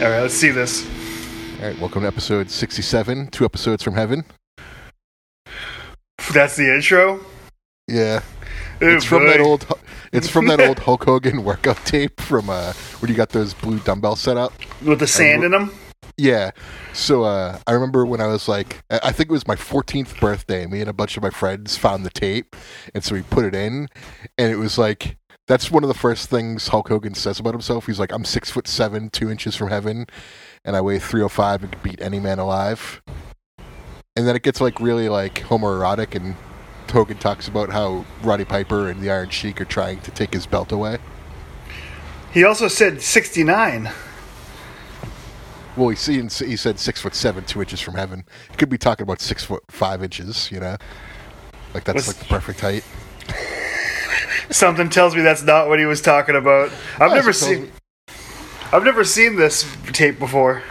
All right, let's see this. All right, welcome to episode 67, two episodes from heaven. That's the intro. Yeah, Oh, it's from that old. It's from that old Hulk Hogan workout tape from uh, when you got those blue dumbbells set up. with the sand in them. Yeah. So uh, I remember when I was like, I think it was my 14th birthday. Me and a bunch of my friends found the tape, and so we put it in, and it was like that's one of the first things Hulk Hogan says about himself. He's like, I'm six foot seven, two inches from heaven, and I weigh 305 and can beat any man alive. And then it gets like really like homoerotic, and Hogan talks about how Roddy Piper and the Iron Sheik are trying to take his belt away. He also said 69. Well, he, see, he said six foot seven, two inches from heaven. He could be talking about six foot five inches, you know? Like that's What's- like the perfect height. Something tells me that's not what he was talking about. I've I never suppose- seen. I've never seen this tape before.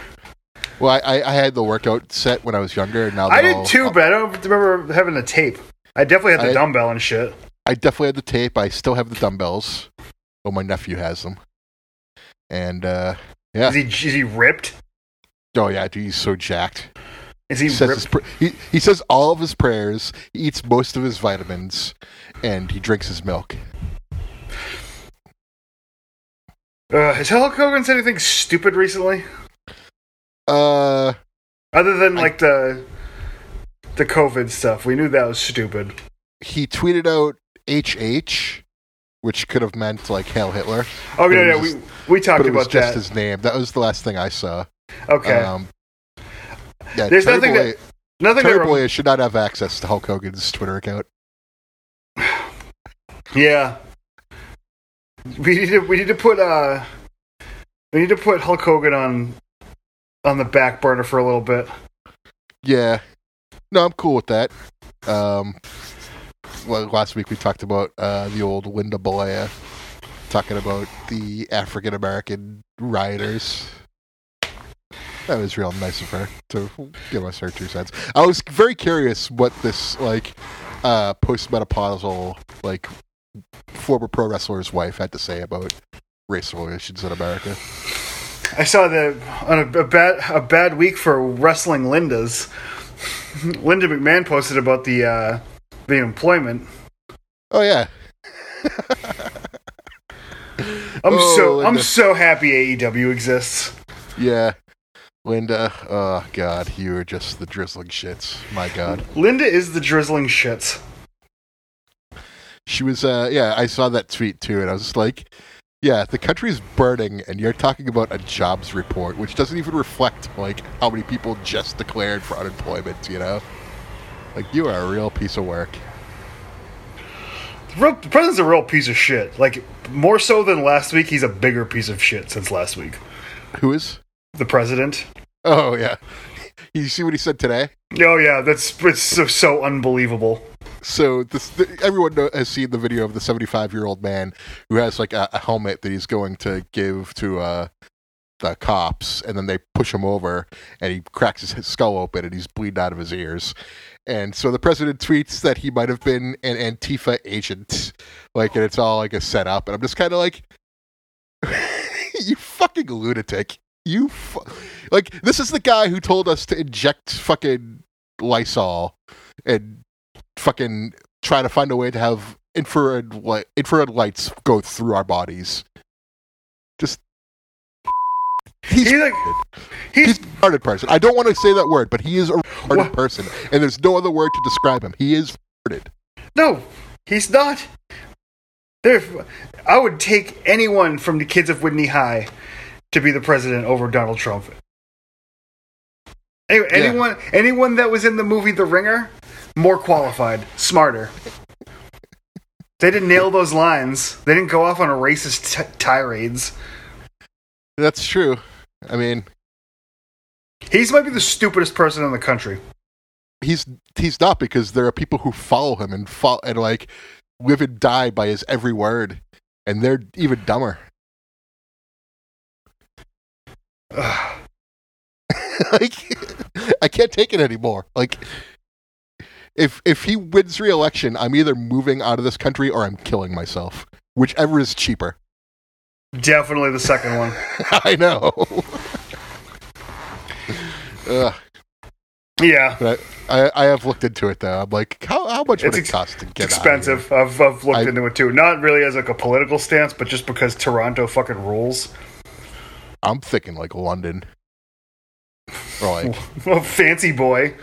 Well, I, I, I had the workout set when I was younger, and now I did all- too, but I don't remember having the tape. I definitely had the I- dumbbell and shit. I definitely had the tape. I still have the dumbbells. Oh, my nephew has them. And uh, yeah, Is he is he ripped? oh yeah, dude, he's so jacked. Is he says, pr- he, he says all of his prayers. He eats most of his vitamins, and he drinks his milk. Uh, has Hulk Hogan said anything stupid recently? Uh, Other than I- like the the COVID stuff, we knew that was stupid. he tweeted out HH, which could have meant like Hail Hitler. Oh yeah, yeah, was we we talked but it was about just that. his name. That was the last thing I saw. okay, Um, yeah, There's Terry nothing Boy, that- nothing. Terry That Boy should not have access to Hulk Hogan's Twitter account. yeah, we need to we need to put uh we need to put Hulk Hogan on on the back burner for a little bit. Yeah, no, I'm cool with that. Um, well, last week we talked about uh, the old Linda Bollea talking about the African American rioters. That was real nice of her to give us her two cents. I was very curious what this like uh, postmenopausal like former pro wrestler's wife had to say about race relations in America. I saw the on a, a bad a bad week for wrestling Lindas. Linda McMahon posted about the uh, the employment. Oh yeah, I'm Oh, so I'm so happy AEW exists. Yeah. Linda, oh god, you are just the drizzling shits. My god. Linda is the drizzling shits. She was uh yeah, I saw that tweet too and I was just like, yeah, the country's burning and you're talking about a jobs report which doesn't even reflect like how many people just declared for unemployment, you know? Like you are a real piece of work. The, real, the president's a real piece of shit. Like more so than last week, he's a bigger piece of shit since last week. Who is? The president. Oh yeah. You see what he said today? Oh yeah, that's it's so, so unbelievable. So this, th everyone know, has seen the video of the 75 year old man who has like a, a helmet that he's going to give to uh, the cops, and then they push him over, and he cracks his, his skull open, and he's bleeding out of his ears. And so the president tweets that he might have been an Antifa agent, like, and it's all like a setup. And I'm just kind of like, you fucking lunatic. You fu- like this is the guy who told us to inject fucking Lysol and fucking try to find a way to have infrared light, infrared lights go through our bodies. Just he's He's like he's he's a retarded person. I don't want to say that word, but he is a retarded What? person, and there's no other word to describe him. He is retarded. no, he's not. There, I would take anyone from the kids of Whitney High to be the president over Donald Trump. Anyway, Yeah. anyone anyone that was in the movie The Ringer, more qualified, smarter. They didn't nail those lines. They didn't go off on a racist t- tirades. That's true. I mean, He's might be the stupidest person in the country. he's he's not because there are people who follow him and follow and like live and die by his every word, and they're even dumber. Ugh. like I can't take it anymore. Like if if he wins re-election, I'm either moving out of this country or I'm killing myself. Whichever is cheaper. Definitely the second one. I know. Ugh, Yeah. but I, I I have looked into it though. I'm like, how how much would It's it cost to get It's out of here? expensive. I've, I've looked I- into it too. Not really as like a political stance, but just because Toronto fucking rules. I'm thinking like London. Or like, Well, fancy boy.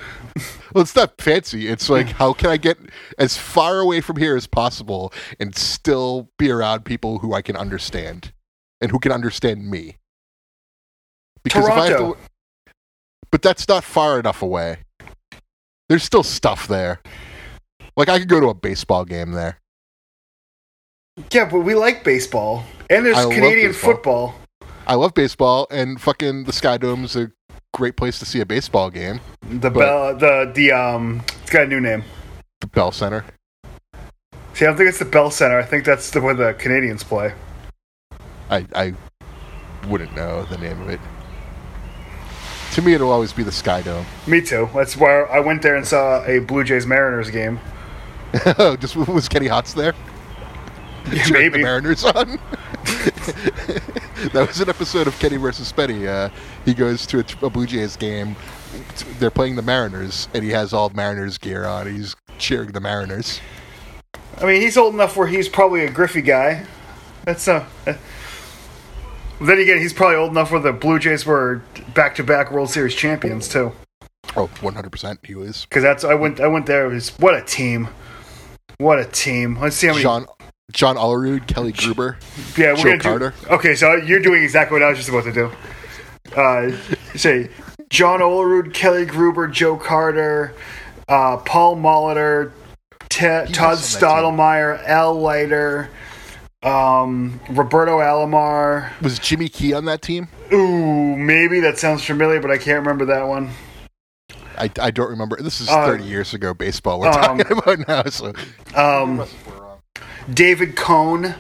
well, it's not fancy. It's like, how can I get as far away from here as possible and still be around people who I can understand and who can understand me? Because if I have Toronto. to, but that's not far enough away. There's still stuff there. Like I could go to a baseball game there. Yeah, but we like baseball. And there's I Canadian football. I love baseball, and fucking the Sky Dome's a great place to see a baseball game. The bell, the the um, it's got a new name. The Bell Center. See, I don't think it's the Bell Center. I think that's the where the Canadiens play. I I wouldn't know the name of it. To me, it'll always be the Sky Dome. Me too. That's where I went there and saw a Blue Jays Mariners game. oh, just was Kenny Hotz there? Cheering the Mariners on. that was an episode of Kenny versus Spenny. Uh, he goes to a, a Blue Jays game. They're playing the Mariners, and he has all Mariners gear on. He's cheering the Mariners. I mean, he's old enough where he's probably a Griffey guy. That's uh, uh, Then again, he's probably old enough where the Blue Jays were back-to-back World Series champions too. Oh, 100% he was. Because that's I went I went there. It was what a team, what a team. Let's see how many. John John Olerud, Kelly Gruber. yeah, we're Joe gonna Carter. do. Okay, so you're doing exactly what I was just about to do. Uh, say John Olerud, Kelly Gruber, Joe Carter, uh, Paul Molitor, Te- Todd was on that. Stottlemyre, Al Leiter, um, Roberto Alomar. Was Jimmy Key on that team? Ooh, maybe that sounds familiar, but I can't remember that one. I, I don't remember. This is Uh, 30 years ago baseball we're um, talking about now. So Um, David Cone.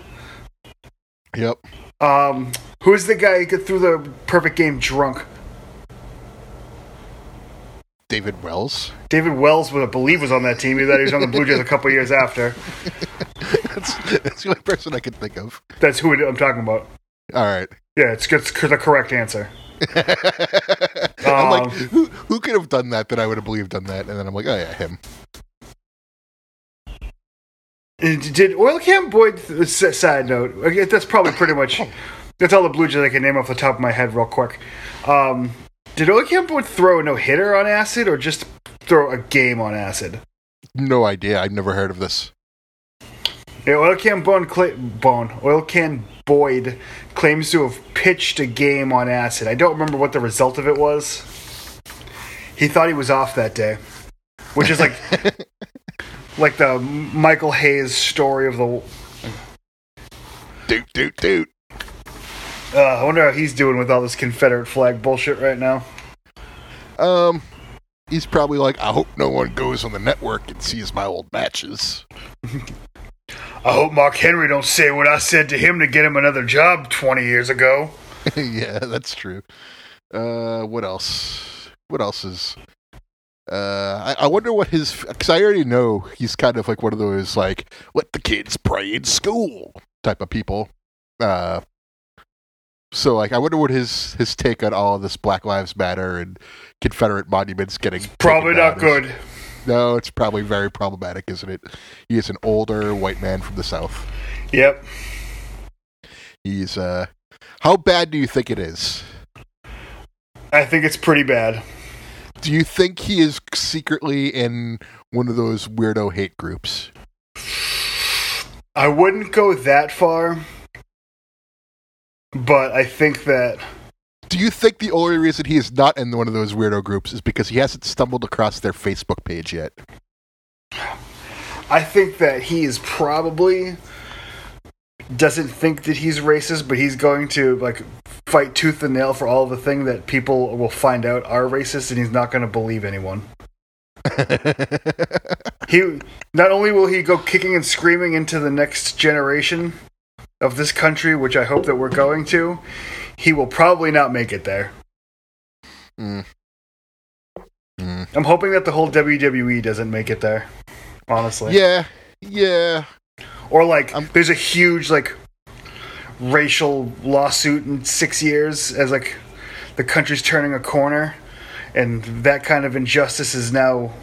Yep. Um, who's the guy who threw the perfect game drunk? David Wells. David Wells, would I believe, was on that team. Though he was on the Blue Jays a couple years after. That's, that's the only person I can think of. That's who I'm talking about. All right. Yeah, it's, it's the correct answer. I'm like, Um, who, who could have done that that I would have believed done that? And then I'm like, oh yeah, him. Did Oil Can Boyd? Side note. That's probably pretty much. That's all the Blue Jays I can name off the top of my head, real quick. Um, did Oil Can Boyd throw a no hitter on acid, or just throw a game on acid? No idea. I've never heard of this. Yeah, Oil Can Bone, Bone Oil Can Boyd claims to have pitched a game on acid. I don't remember what the result of it was. He thought he was off that day, which is like like the Michael Hayes story of the. Doot doot doot. Uh, I wonder how he's doing with all this Confederate flag bullshit right now. Um, he's probably like, I hope no one goes on the network and sees my old matches. I hope Mark Henry don't say what I said to him to get him another job twenty years ago. yeah, that's true. Uh, what else? What else is? Uh, I, I wonder what his because I already know he's kind of like one of those like let the kids pray in school type of people. Uh, so like I wonder what his his take on all of this Black Lives Matter and Confederate monuments getting taken Probably not down is. good. No, it's probably very problematic, isn't it? He is an older white man from the South. Yep. He's uh, how bad do you think it is? I think it's pretty bad. Do you think he is secretly in one of those weirdo hate groups? I wouldn't go that far, but I think that Do you think the only reason he is not in one of those weirdo groups is because he hasn't stumbled across their Facebook page yet? I think that he is probably doesn't think that he's racist, but he's going to like fight tooth and nail for all the thing that people will find out are racist, and he's not going to believe anyone. He not only will he go kicking and screaming into the next generation of this country, which I hope that we're going to, he will probably not make it there. Mm. Mm. I'm hoping that the whole WWE doesn't make it there. Honestly, Yeah, yeah. or like I'm- there's a huge like racial lawsuit in six years as like the country's turning a corner, and that kind of injustice is now.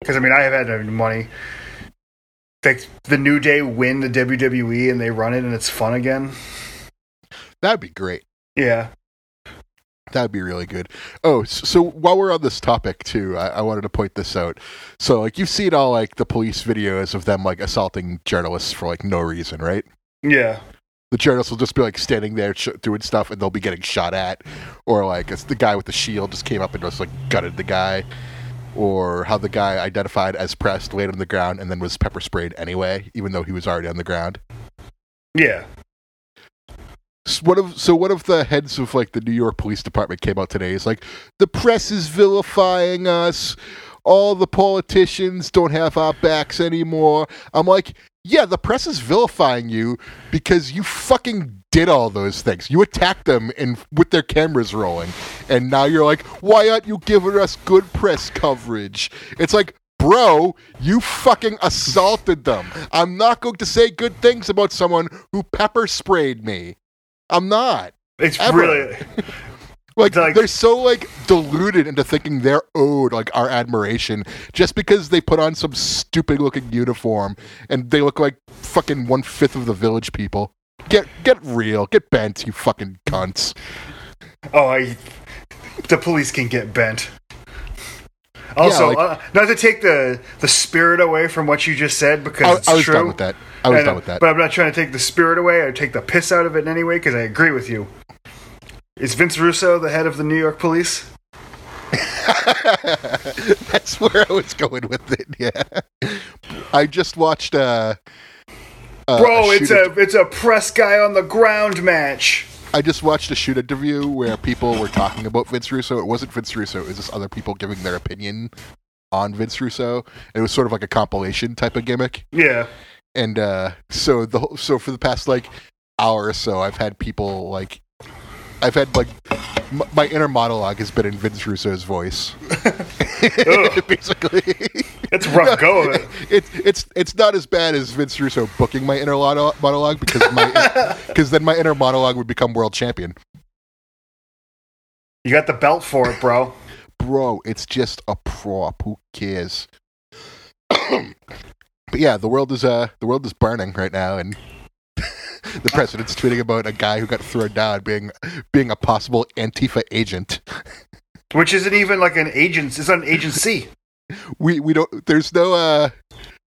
Because I mean, I have had money. Like the New Day win the WWE and they run it and it's fun again. That'd be great. Yeah, That'd be really good. Oh, so while we're on this topic too, I, I wanted to point this out. So, like, you've seen all like the police videos of them like assaulting journalists for like no reason, right? yeah, The journalists will just be like standing there sh- doing stuff, and they'll be getting shot at, or like it's the guy with the shield just came up and just like gutted the guy, or how the guy identified as pressed laid on the ground and then was pepper sprayed anyway, even though he was already on the ground. yeah. S- One of so one of the heads of like the New York Police Department came out today. Is like the press is vilifying us. All the politicians don't have our backs anymore. I'm like, yeah, the press is vilifying you because you fucking did all those things. You attacked them and with their cameras rolling, and now you're like, why aren't you giving us good press coverage? It's like. Bro, you fucking assaulted them. I'm not going to say good things about someone who pepper sprayed me. I'm not. It's Ever. really Like, Like- they're so like deluded into thinking they're owed like our admiration just because they put on some stupid looking uniform and they look like fucking one fifth of the village people. Get get real, get bent, you fucking cunts. Oh, I, the police can get bent. Also, like- uh, not to take the the spirit away from what you just said because I, it's I was true. done with that. I was and, done uh, with that. But I'm not trying to take the spirit away or take the piss out of it in any way because I agree with you. Is Vince Russo the head of the New York Police? That's where I was going with it. Yeah, I just watched. uh, uh Bro, it's a it's a press guy on the ground match. I just watched a shoot interview where people were talking about Vince Russo. It wasn't Vince Russo; it was just other people giving their opinion on Vince Russo. It was sort of like a compilation type of gimmick. Yeah, And uh, so the so for the past like hour or so, I've had people like, I've had like m- my inner monologue has been in Vince Russo's voice, basically. it's rough go of it. It's it's it's not as bad as Vince Russo booking my inner monologue because my because then my inner monologue would become world champion. You got the belt for it, bro. bro, it's just a prop. Who cares? but yeah, the world is uh the world is burning right now, and the president's tweeting about a guy who got thrown down being being a possible Antifa agent. Which isn't even like an agent. It's not an agency. We we don't. There's no uh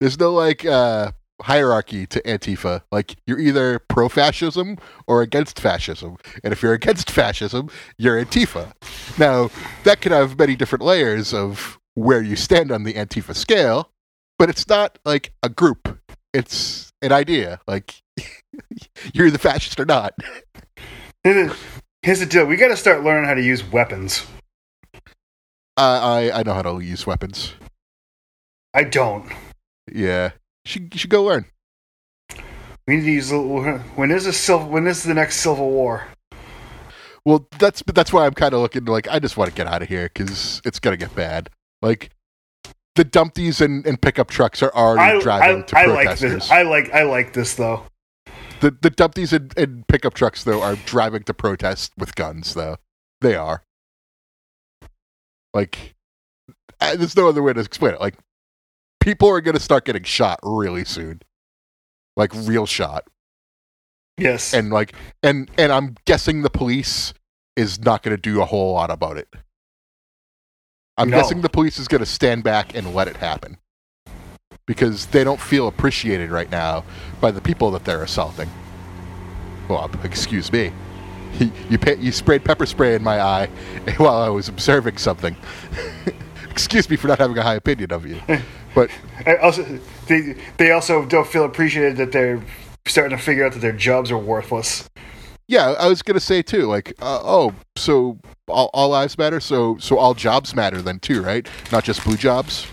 there's no like uh hierarchy to Antifa. Like you're either pro fascism or against fascism. And if you're against fascism, you're Antifa. Now, that could have many different layers of where you stand on the Antifa scale, but it's not like a group. It's an idea. Like you're the fascist or not. Here's the deal: we got to start learning how to use weapons. I I, I know how to use weapons. I don't. Yeah. You should, you should go learn. We need to use. When is a civil? When is the next civil war? Well, that's that's why I'm kind of looking to like I just want to get out of here because it's gonna get bad. Like the dumpties and, and pickup trucks are already I, driving I, to I like protesters. this. I like. I like this though. The the dumpties and, and pickup trucks though are driving to protest with guns though. They are. Like, there's no other way to explain it. Like, people are gonna start getting shot really soon, like real shot. Yes. and like and and i'm guessing the police is not going to do a whole lot about it i'm No. guessing the police is going to stand back and let it happen because they don't feel appreciated right now by the people that they're assaulting well excuse me you you, you sprayed pepper spray in my eye while i was observing something excuse me for not having a high opinion of you but also, they they also don't feel appreciated that they're starting to figure out that their jobs are worthless. Yeah, I was gonna say too. Like, uh, oh, so all, all lives matter. So so all jobs matter then too, right? Not just blue jobs.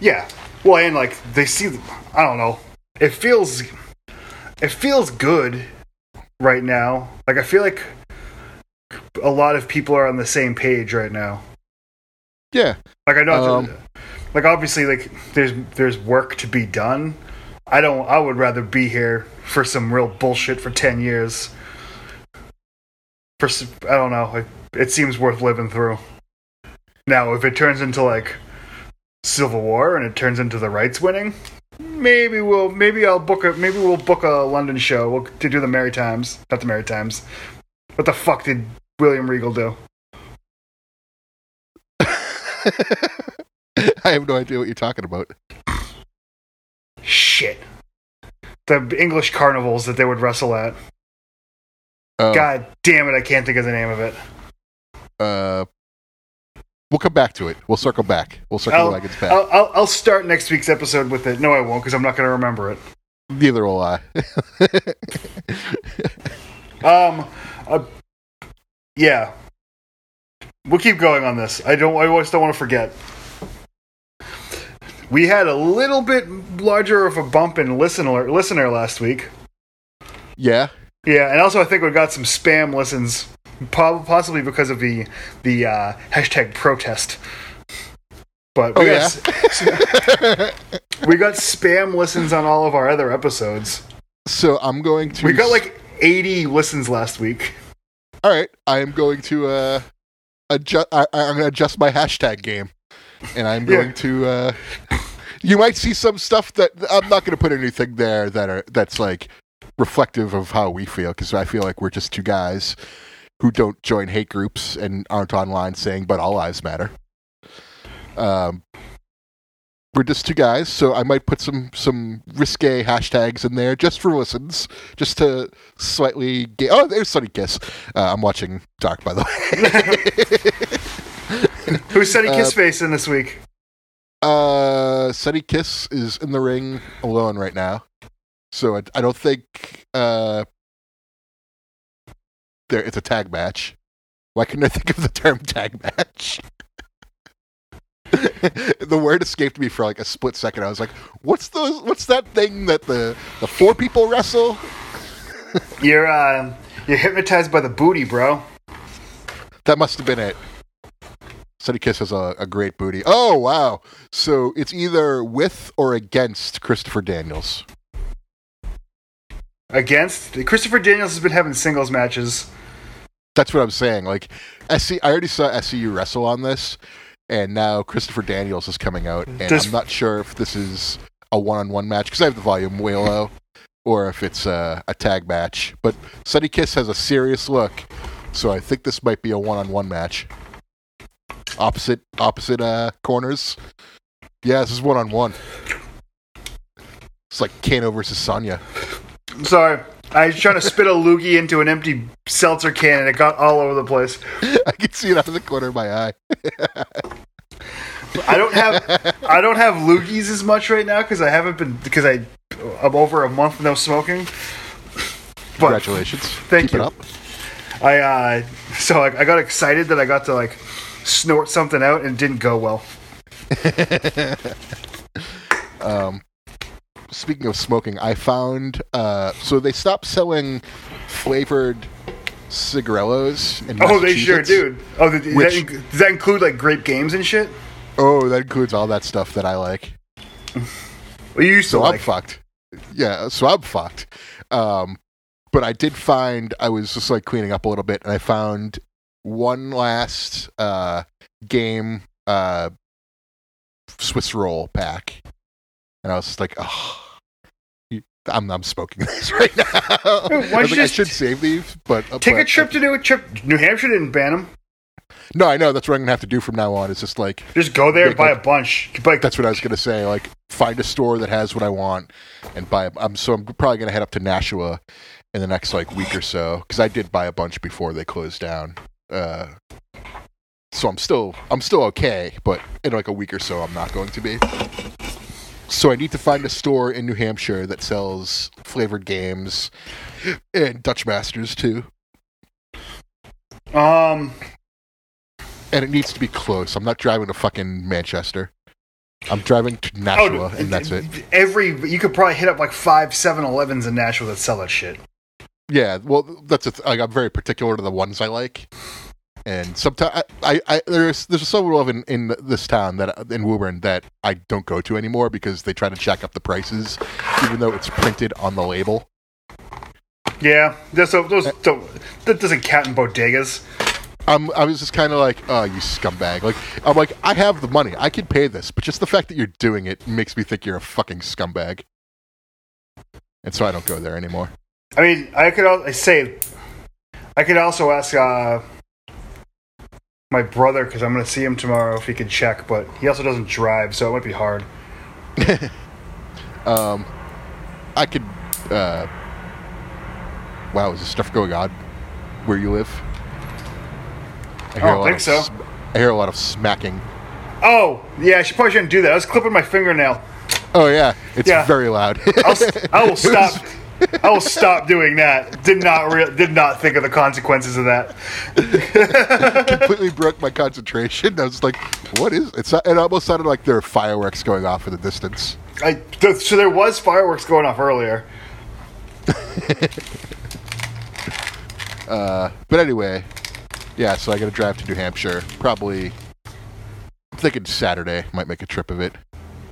Yeah. Well, and like they see, I don't know. It feels, it feels good right now. Like I feel like a lot of people are on the same page right now. Yeah. Like I know, Um, like obviously, like there's there's work to be done. I don't. I would rather be here for some real bullshit for ten years. For I don't know. It, it seems worth living through. Now, if it turns into like Civil War and it turns into the rights winning, maybe we'll maybe I'll book a maybe we'll book a London show we'll, to do the merry Maritimes, not the merry Maritimes. What the fuck did William Regal do? I have no idea what you're talking about. Shit. The English carnivals that they would wrestle at. Oh, God damn it, I can't think of the name of it. uh, we'll come back to it. We'll circle back. We'll circle I'll, wagons back. I'll, I'll, I'll start next week's episode with it. No, I won't, because I'm not going to remember it. Neither will I. Um, uh, yeah. We'll keep going on this. I don't. I always don't want to forget. We had a little bit larger of a bump in listener listener last week. yeah. Yeah, and also I think we got some spam listens, possibly because of the the uh, hashtag protest. But we, Oh, got, s- we got spam listens on all of our other episodes. So I'm going to. We got like 80 listens last week. All right. I am going to uh, adjust. I, I'm going to adjust my hashtag game, and I'm Yeah. going to. Uh, you might see some stuff that I'm not going to put anything there that are that's like reflective of how we feel because I feel like we're just two guys who don't join hate groups and aren't online saying "but all lives matter." Um, we're just two guys, so I might put some some risque hashtags in there just for listens, just to slightly get. Oh, there's Sonny Kiss. Uh, I'm watching Dark, by the way. Who's Sonny Uh, Kiss Face in this week? uh, Sonny Kiss is in the ring alone right now, so I, I don't think uh, there it's a tag match. Why couldn't I think of the term tag match? the word escaped me for like a split second. I was like, "What's the what's that thing that the the four people wrestle?" You're uh, you're hypnotized by the booty, bro. That must have been it. Sonny Kiss has a, a great booty. Oh wow! So it's either with or against Christopher Daniels. Against Christopher Daniels has been having singles matches. That's what I'm saying. Like, SC, I already saw SCU wrestle on this, and now Christopher Daniels is coming out, and Does- I'm not sure if this is a one-on-one match because I have the volume way low, or if it's a, a tag match. But Sonny Kiss has a serious look, so I think this might be a one-on-one match. Opposite, opposite uh, corners. Yeah, this is one-on-one. It's like Kano versus Sonya. I'm sorry. I was trying to spit a loogie into an empty seltzer can and it got all over the place. I can see it out of the corner of my eye. I don't have I don't have loogies as much right now because I haven't been because I I'm over a month no smoking. But Congratulations. Thank Keep you. I uh so I, I got excited that I got to like snort something out and it didn't go well. um, speaking of smoking, I found uh, so they stopped selling flavored cigarillos. In Oh, they sure do. Oh, th- Which- that, does that include like grape games and shit? Oh, that includes all that stuff that I like. Well, you used to So I'm fucked. Yeah, so I'm fucked. Um, but I did find I was just like cleaning up a little bit, and I found one last uh, game uh, Swiss roll pack, and I was just like, oh. I'm I'm smoking this right now. I, was you like, I should save these, but Take a but- trip to do a trip. New Hampshire didn't ban them. No, I know that's what I'm gonna have to do from now on. It's just like Just go there, Make buy a- a bunch. Like that's what I was gonna say. Like find a store that has what I want and buy. I'm so I'm probably gonna head up to Nashua in the next like week or so because I did buy a bunch before they closed down. Uh, so I'm still I'm still okay, but in like a week or so I'm not going to be. So I need to find a store in New Hampshire that sells flavored games and Dutch Masters too. um, And it needs to be close. I'm not driving to fucking Manchester. I'm driving to Nashua, and that's it. Every you could probably hit up like five 7-Elevens in Nashua that sell that shit. Yeah, well, that's a th- like I'm very particular to the ones I like. And sometimes I, I, there's there's a 7-Eleven in this town that in Woburn that I don't go to anymore because they try to jack up the prices, even though it's printed on the label. Yeah, that's those, those, those, that doesn't count in bodegas. I'm, I was just kind of like, oh, you scumbag. Like, I'm like, I have the money. I can pay this. But just the fact that you're doing it makes me think you're a fucking scumbag. And so I don't go there anymore. I mean, I could I say, I could also ask uh, my brother because I'm going to see him tomorrow if he can check, but he also doesn't drive, so it might be hard. Um, I could. Uh, wow, is this stuff going on where you live? I I don't a lot think of so. sm- I hear a lot of smacking. Oh, yeah, she probably shouldn't do that. I was clipping my fingernail. Oh yeah, it's Yeah. very loud. I'll, I will stop. I will stop doing that. Did not re- did not think of the consequences of that. completely broke my concentration. I was like, "What is?" It's it almost sounded like there were fireworks going off in the distance. I, th- so there was fireworks going off earlier. Uh, but anyway, yeah. So I got to drive to New Hampshire. Probably, I'm thinking Saturday. Might make a trip of it.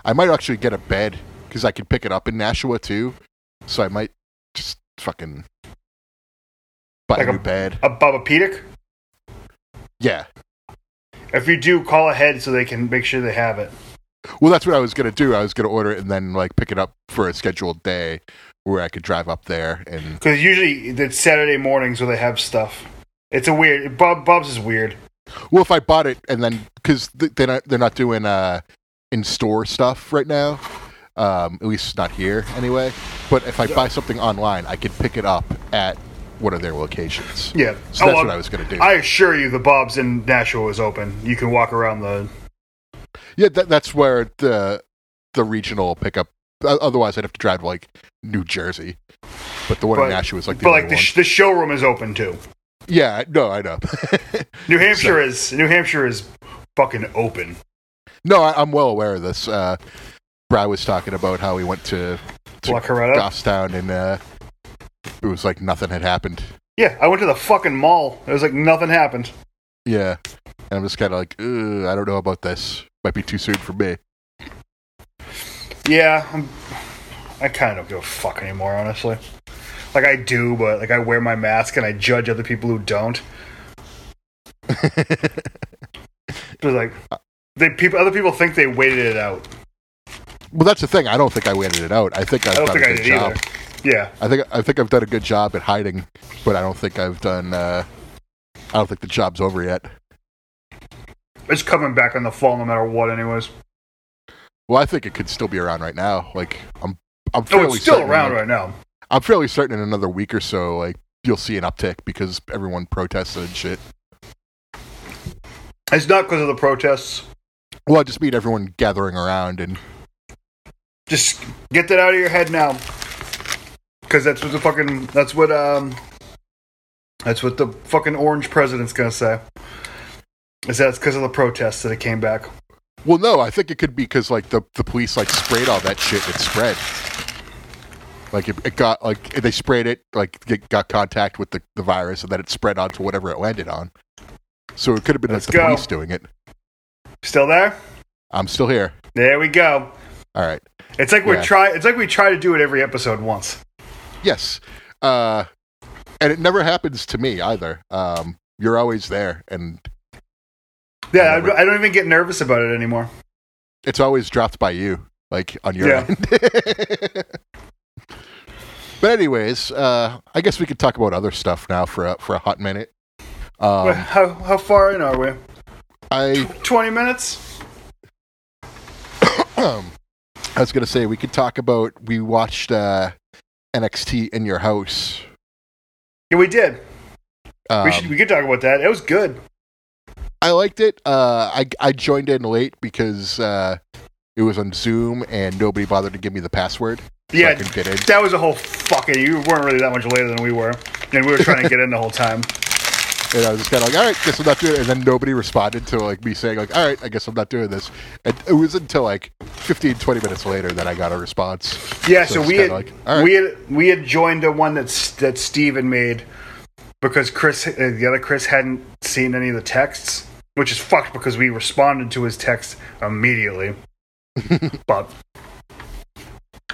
I might actually get a bed because I can pick it up in Nashua too. So I might just fucking buy Like a a- new bed. A Bob-O-Pedic. Yeah. If you do, call ahead so they can make sure they have it. Well, that's what I was gonna do. I was gonna order it and then like pick it up for a scheduled day where I could drive up there and Because usually it's Saturday mornings where they have stuff. It's a weird. Bob Bob's is weird. Well, if I bought it and then because they're not they're not doing uh in store stuff right now, um, at least not here anyway. But if I buy something online, I can pick it up at one of their locations. Yeah. So Oh, that's um, what I was gonna do. I assure you, the Bob's in Nashville is open. You can walk around the. yeah, that, that's where the the regional pickup. o- Otherwise, I'd have to drive to, like New Jersey. But the one But- in Nashua is like the But only like the, one. sh- the showroom is open too. yeah, no, I know. New Hampshire is New Hampshire is fucking open. no, I, I'm well aware of this. Uh, Brad was talking about how he went to to La Coretta. Goffstown and uh, it was like nothing had happened. Yeah, I went to the fucking mall. It was like nothing happened. Yeah, and I'm just kind of like, I don't know about this. Might be too soon for me. Yeah, I'm, I kind of don't give a fuck anymore, honestly. Like I do, but like I wear my mask and I judge other people who don't. It's like they people, other people think they waited it out. Well, that's the thing. I don't think I waited it out. I think I've I don't done think a I good did job. either. Yeah, I think I think I've done a good job at hiding, but I don't think I've done. Uh, I don't think the job's over yet. it's coming back in the fall no matter what, anyways. Well, I think it could still be around right now. Like I'm, I'm fairly Oh, it's still around right now. I'm fairly certain in another week or so, like you'll see an uptick because everyone protested and shit. It's not because of the protests. Well, I just mean everyone gathering around and Just get that out of your head now, because that's what the fucking that's what um that's what the fucking orange president's gonna say. Is that it's because of the protests that it came back? Well, no, I think it could be because like the the police like sprayed all that shit. It spread. Like it, it got like they sprayed it like it got contact with the, the virus and then it spread onto whatever it landed on. So it could have been Let's like the go. police doing it. Still there? I'm still here. There we go. All right. It's like we're Yeah. try. It's like we try to do it every episode once. Yes. Uh, and it never happens to me either. Um, you're always there, and Yeah, I I, never- I don't even get nervous about it anymore. it's always dropped by you, like on your Yeah. end. but anyways, uh, I guess we could talk about other stuff now for a, for a hot minute. Wait, Um, how how far in are we? I Twenty minutes. um, I was gonna say we could talk about we watched uh, NXT in your house. Yeah, we did. Um, we should. We could talk about that. It was good. I liked it. Uh, I I joined in late because uh, it was on Zoom and nobody bothered to give me the password. So Yeah, could get in. that was a whole fucking. You weren't really that much later than we were, and we were trying to get in the whole time. And I was just kind of like, all right, guess I'm not doing it. And then nobody responded to like me saying like, all right, I guess I'm not doing this. And it was until like 15, 20 minutes later that I got a response. Yeah, So so, we had like, right. we had we had joined the one that's that Steven made, because Chris, uh, the other Chris, hadn't seen any of the texts, which is fucked because we responded to his text immediately. but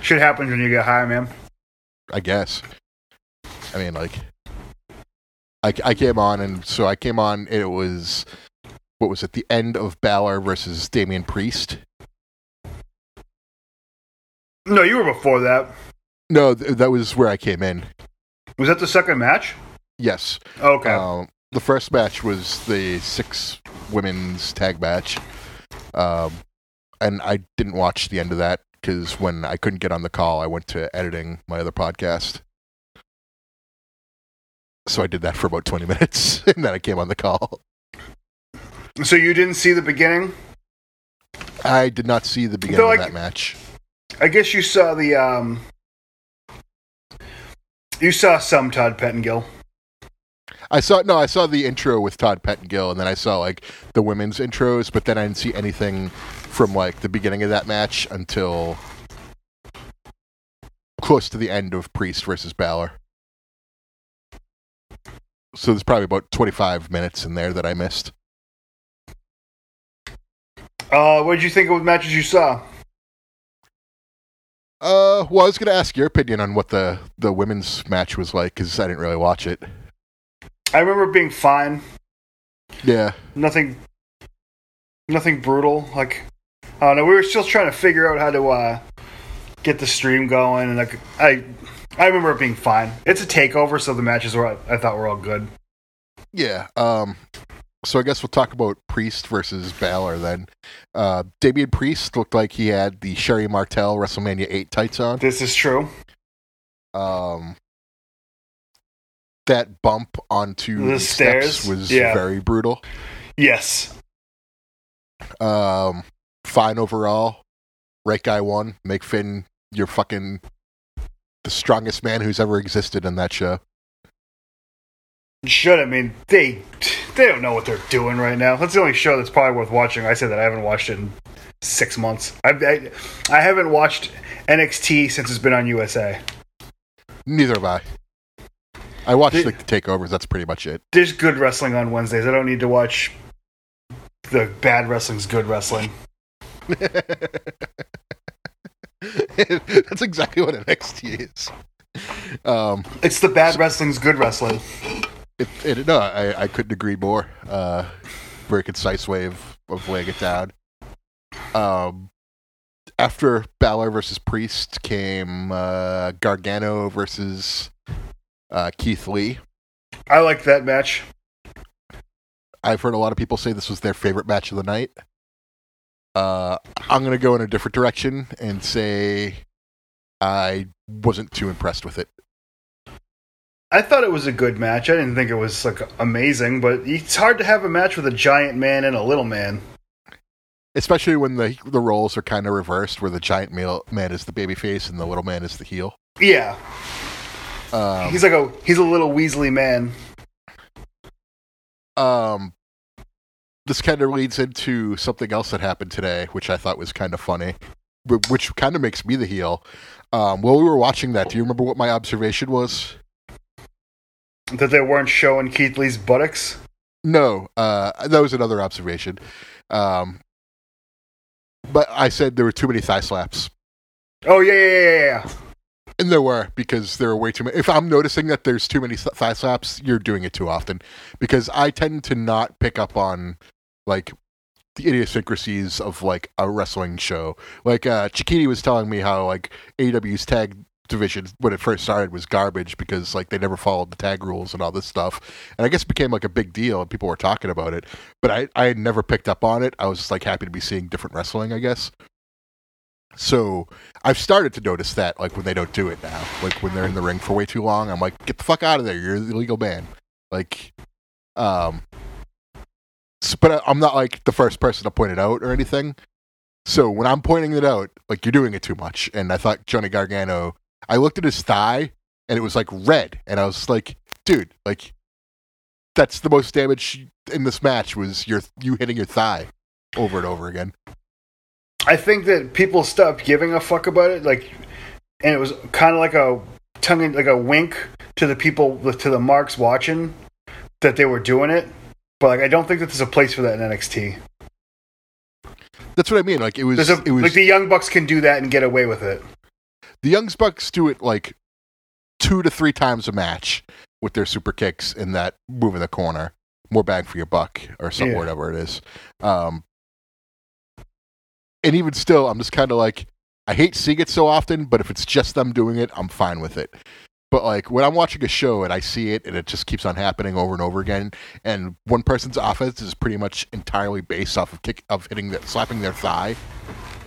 shit happens when you get high, man. I guess. I mean, like, I, I came on, and so I came on. It was what was it? The end of Balor versus Damian Priest. No, you were before that. No, th- that was where I came in. Was that the second match? Yes. Okay. Um, the first match was the six women's tag match, um, and I didn't watch the end of that because when I couldn't get on the call, I went to editing my other podcast. So I did that for about twenty minutes, and then I came on the call. so you didn't see the beginning? I did not see the beginning I of that match. I guess you saw the um you saw some Todd Pettengill. I saw no, I saw the intro with Todd Pettengill, and then I saw like the women's intros, but then I didn't see anything from like the beginning of that match until close to the end of Priest versus Balor. So there's probably about 25 minutes in there that I missed. Uh what did you think of the matches you saw? Uh, well, I was going to ask your opinion on what the the women's match was like because I didn't really watch it. I remember being fine. Yeah, Nothing nothing brutal. Like I don't know, we were still trying to figure out how to uh get the stream going and like I I remember it being fine. It's a takeover, so the matches were I thought were all good. yeah. Um, so I guess we'll talk about Priest versus Balor then. Uh, Damian Priest looked like he had the Sherri Martel WrestleMania 8 tights on. This is true. Um, that bump onto The the, stairs? steps was Yeah. very brutal. Yes. Um, fine overall. Right guy won. Make Finn your fucking the strongest man who's ever existed in that show. Should I mean they they don't know what they're doing right now. That's the only show that's probably worth watching. I said that I haven't watched it in six months. I I, I haven't watched NXT since it's been on USA. Neither have I. I watched like the takeovers. That's pretty much it. There's good wrestling on Wednesdays. I don't need to watch the bad wrestling's good wrestling. That's exactly what NXT is. Um, It's the bad wrestling's good wrestling. it, it, no, I, I couldn't agree more. Uh, very concise way of, of laying it down. Um, after Balor versus Priest came uh, Gargano versus uh, Keith Lee. I like that match. I've heard a lot of people say this was their favorite match of the night. Uh, I'm going to go in a different direction and say I wasn't too impressed with it. I thought it was a good match. I didn't think it was like amazing, but it's hard to have a match with a giant man and a little man. Especially when the the roles are kind of reversed, where the giant male man is the babyface and the little man is the heel. Yeah, Um, he's like a he's a little Weasley man. um, this kind of leads into something else that happened today, which I thought was kind of funny, which kind of makes me the heel. Um, while we were watching that, do you remember what my observation was? That they weren't showing Keith Lee's buttocks. No, uh, that was another observation. Um, but I said there were too many thigh slaps. Oh yeah, yeah, yeah, yeah, yeah. And there were because there are way too many. If I'm noticing that there's too many th- thigh slaps, you're doing it too often. Because I tend to not pick up on like the idiosyncrasies of like a wrestling show. Like uh, Chiquiti was telling me how like AW's tag division when it first started was garbage because like they never followed the tag rules and all this stuff. And I guess it became like a big deal and people were talking about it. But I I had never picked up on it. I was just like happy to be seeing different wrestling. I guess. So I've started to notice that, like when they don't do it now, like when they're in the ring for way too long, I'm like, get the fuck out of there! You're the illegal man. Like, um, s- but I'm not like the first person to point it out or anything. So when I'm pointing it out, like you're doing it too much. And I thought Johnny Gargano, I looked at his thigh and it was like red, and I was like, dude, like that's the most damage in this match was your you hitting your thigh over and over again. I think that people stopped giving a fuck about it, like, and it was kind of like a tongue in, like a wink to the people to the marks watching that they were doing it. But like I don't think that there's a place for that in NXT. That's what I mean. Like it was, a, it was like the Young Bucks can do that and get away with it. the Young Bucks do it like two to three times a match with their super kicks in that move in the corner. More bang for your buck, or something, Yeah. whatever it is. Um, and even still, I'm just kind of like, I hate seeing it so often, but if it's just them doing it, I'm fine with it. But like when I'm watching a show and I see it and it just keeps on happening over and over again, and one person's offense is pretty much entirely based off of kick of hitting the slapping their thigh,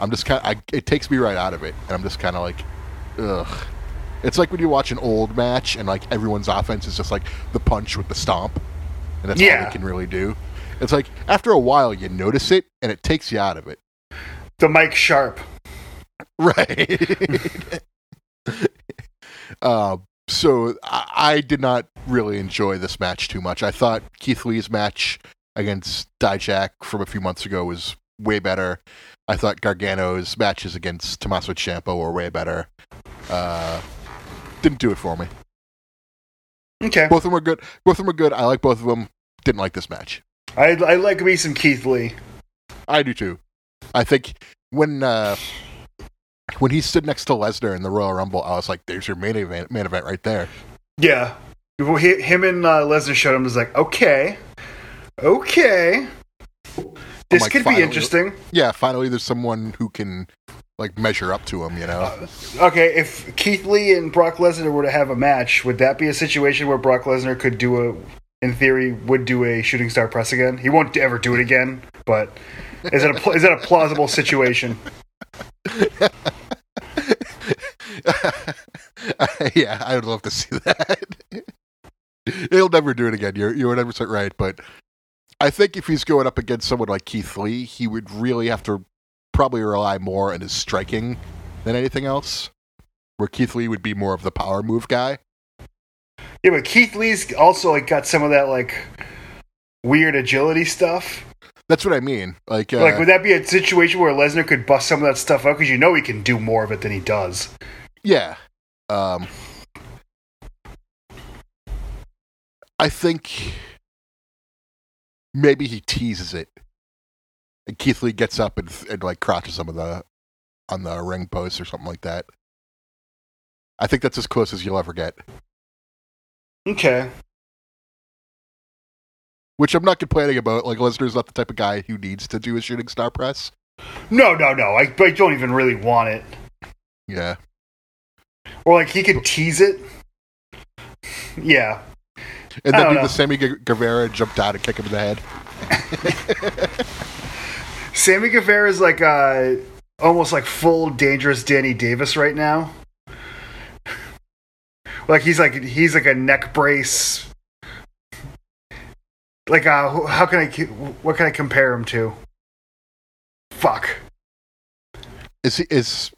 I'm just kind of it takes me right out of it, and I'm just kind of like, ugh. It's like when you watch an old match and like everyone's offense is just like the punch with the stomp, and that's all Yeah. they can really do. It's like after a while you notice it and it takes you out of it. The Mike Sharp. Right. uh, so I, I did not really enjoy this match too much. I thought Keith Lee's match against Dijak from a few months ago was way better. I thought Gargano's matches against Tommaso Ciampa were way better. Uh, didn't do it for me. Okay. Both of them were good. Both of them were good. I like both of them. Didn't like this match. I I like me some Keith Lee. I do too. I think when uh, when he stood next to Lesnar in the Royal Rumble, I was like, "There's your main event, main event right there." Yeah. Well, he- Him and uh, Lesnar showed him was like, okay, okay, this like, could finally. be interesting. Yeah, finally, there's someone who can like measure up to him. You know, Okay, if Keith Lee and Brock Lesnar were to have a match, would that be a situation where Brock Lesnar could do a, in theory, would do a shooting star press again? He won't ever do it again, but is it a is that a plausible situation? yeah, I would love to see that. He'll never do it again. You're you're 100 percent right, but I think if he's going up against someone like Keith Lee, he would really have to probably rely more on his striking than anything else. Where Keith Lee would be more of the power move guy. Yeah, but Keith Lee's also like got some of that like weird agility stuff. That's what I mean. Like, uh, like, would that be a situation where Lesnar could bust some of that stuff out? Because you know he can do more of it than he does. Yeah. Um, I think maybe he teases it. And Keith Lee gets up and, and like crotches him on the on the ring post or something like that. I think that's as close as you'll ever get. Okay. Which I'm not complaining about. Like Lesnar's not the type of guy who needs to do a shooting star press. No, no, no. I, I don't even really want it. Yeah. Or like he could tease it. Yeah. And then don't know. the Sammy Gu- Guevara jump down and kick him in the head. Sammy Guevara is like uh almost like full dangerous Danny Davis right now. Like he's like he's like a neck brace. Like uh how can I what can I compare him to? Fuck. Is he is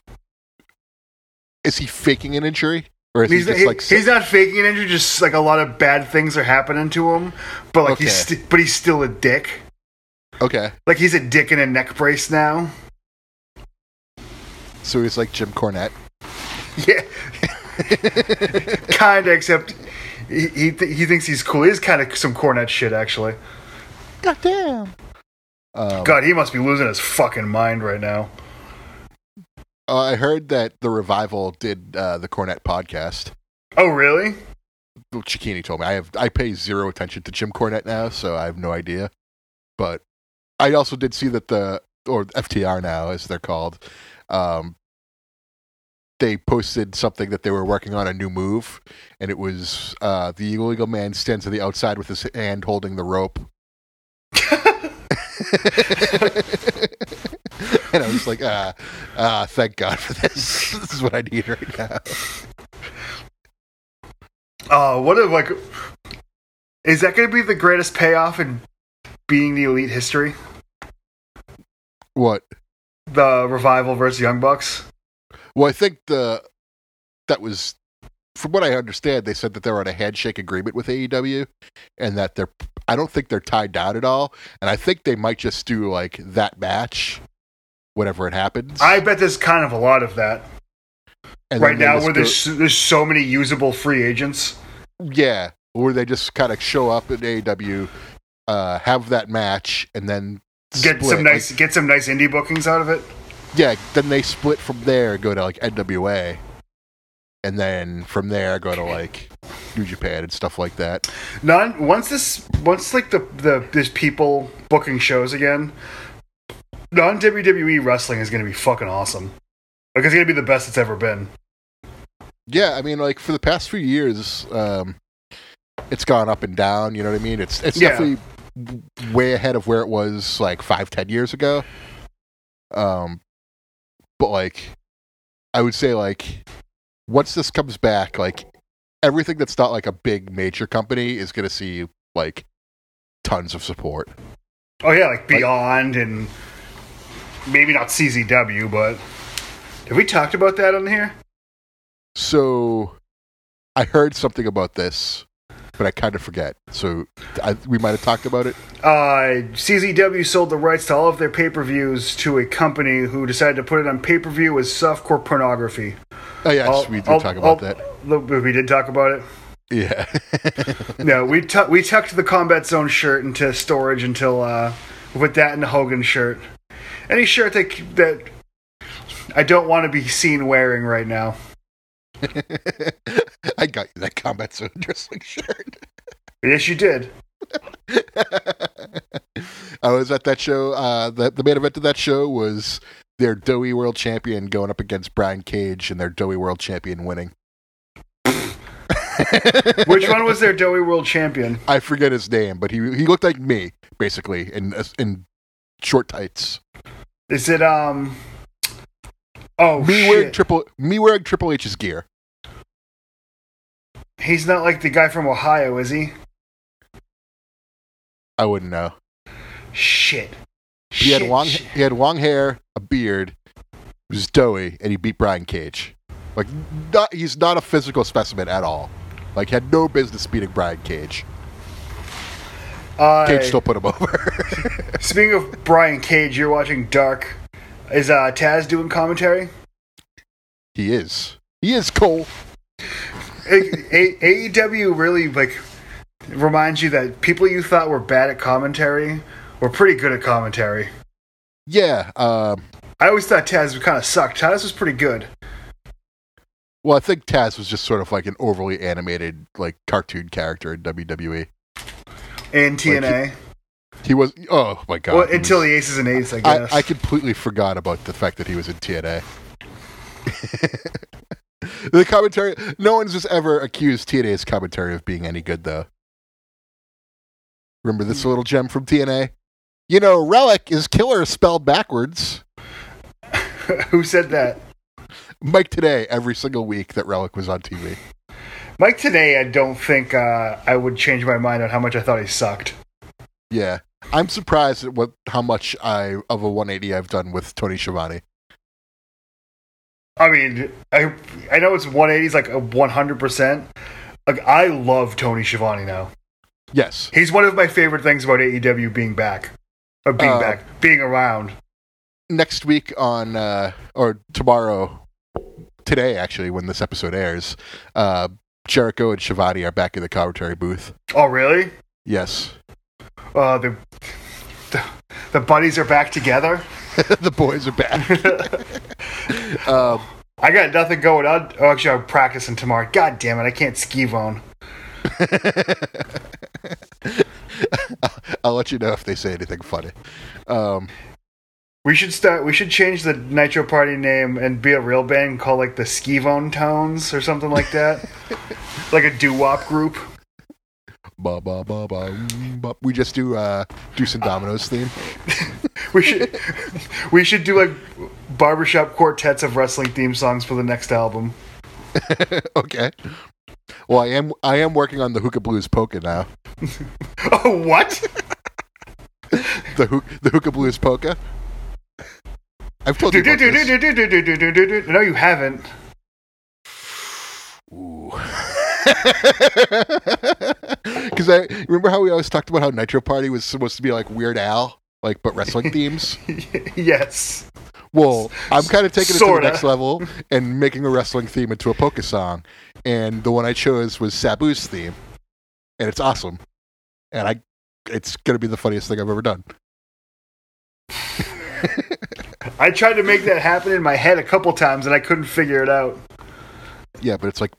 is he faking an injury? Or is He's, he just he- like he's not faking an injury, just like a lot of bad things are happening to him. But like he's Okay. st- but he's still a dick. Okay. Like he's a dick in a neck brace now. So he's like Jim Cornette. Yeah. kind of, except he he, th- he thinks he's cool. He's kind of some Cornette shit, actually. God damn. Um, God, he must be losing his fucking mind right now. uh, I heard that the revival did uh, the Cornette podcast. Oh, really? Well, Chiquini told me. I have I pay zero attention to Jim Cornette now, so I have no idea. But I also did see that the or FTR now, as they're called, um, they posted something that they were working on a new move, and it was uh, the illegal man stands on the outside with his hand holding the rope. and I was like, ah, ah, thank God for this. this is what I need right now. Oh, what if like is that going to be the greatest payoff in being the elite history? What? The revival versus Young Bucks. Well, I think the that was from what I understand. They said that they're on a handshake agreement with AEW, and that they're. I don't think they're tied down at all, and I think they might just do like that match, whenever it happens. I bet there's kind of a lot of that. And right now, where go- there's there's so many usable free agents. yeah, where they just kind of show up at AEW, uh, have that match, and then Get split. some Like, nice get some nice indie bookings out of it. Yeah, then they split from there, and go to like NWA, and then from there go to like New Japan and stuff like that. None once this once like the the there's people booking shows again. Non WWE wrestling is going to be fucking awesome. Like it's going to be the best it's ever been. Yeah, I mean, like for the past few years, um, it's gone up and down. You know what I mean? It's it's Yeah. definitely way ahead of where it was like five, ten years ago. Um, but like, I would say like, once this comes back, like everything that's not like a big major company is going to see like tons of support. Oh yeah, like Beyond and maybe not CZW, but have we talked about that on here? So, I heard something about this, but I kind of forget. So, I, we might have talked about it. Uh, CZW sold the rights to all of their pay per views to a company who decided to put it on pay per view as softcore pornography. Oh yeah, All- we did all- talk about all- that. We did talk about it. Yeah. No, we tu- we tucked the Combat Zone shirt into storage until uh, we put that in the Hogan shirt. Any shirt that that I don't want to be seen wearing right now. I got you that combat zone wrestling shirt. Yes, you did. I was at that show. Uh, the the main event of that show was their Doughy World Champion going up against Brian Cage and their Doughy World Champion winning. Which one was their Doughy World Champion? I forget his name, but he he looked like me basically in in short tights. Is it um? Oh me wearing triple me wearing Triple H's gear. He's not like the guy from Ohio, is he? I wouldn't know. Shit. He had long shit. he had long hair, a beard, he was doughy, and he beat Brian Cage. Like not he's not a physical specimen at all. Like had no business beating Brian Cage. Uh, Cage still put him over. Speaking of Brian Cage, you're watching Dark. Is uh, Taz doing commentary? he is. He is Cole. A- AEW really like reminds you that people you thought were bad at commentary were pretty good at commentary. Yeah. Um, I always thought Taz would kind of sucked. Taz was pretty good. well, I think Taz was just sort of like an overly animated, like cartoon character in WWE. And TNA. He was. Oh my god. well, he until was- the Aces and Eights, I I, guess. I completely forgot about the fact that he was in TNA. the commentary. No one's just ever accused TNA's commentary of being any good, though. Remember this little gem from TNA? You know, Relik is killer spelled backwards. Who said that? Mike Tenay, every single week that Relik was on TV. Mike Tenay, I don't think uh, I would change my mind on how much I thought he sucked. Yeah, I'm surprised at what how much I of a 180 I've done with Tony Schiavone. I mean, I I know it's 180s like a 100%. Like I love Tony Schiavone now. Yes, He's one of my favorite things about AEW being back. Or being Uh, back, being around. next week on uh, or tomorrow, today actually when this episode airs, uh, Jericho and Schiavone are back in the commentary booth. Oh, really? Yes, Uh, the, the the buddies are back together. the boys are back. um, I got nothing going on. Oh, actually, I'm practicing tomorrow. God damn it, I can't ski phone. I'll let you know if they say anything funny. Um, We should start. We should change the Nitro Party name and be a real band called like the Skivone Tones or something like that, like a doo wop group. Ba, ba, ba, ba, mm, ba. We just do uh, Deuce and Domino's theme. We should we should do like barbershop quartets of wrestling theme songs for the next album. okay. Well, I am I am working on the Huka Blues polka now. Oh, what? The hook the Huka Blues polka. I've told you this. No, you haven't. Ooh. Because I remember how we always talked about how Nitro Party was supposed to be like Weird Al, like but wrestling themes. yes. Well, I'm kind of taking it Sorta. to the next level and making a wrestling theme into a polka song. And the one I chose was Sabu's theme, and it's awesome. And I, it's gonna be the funniest thing I've ever done. I tried to make that happen in my head a couple times and I couldn't figure it out. Yeah, but it's like.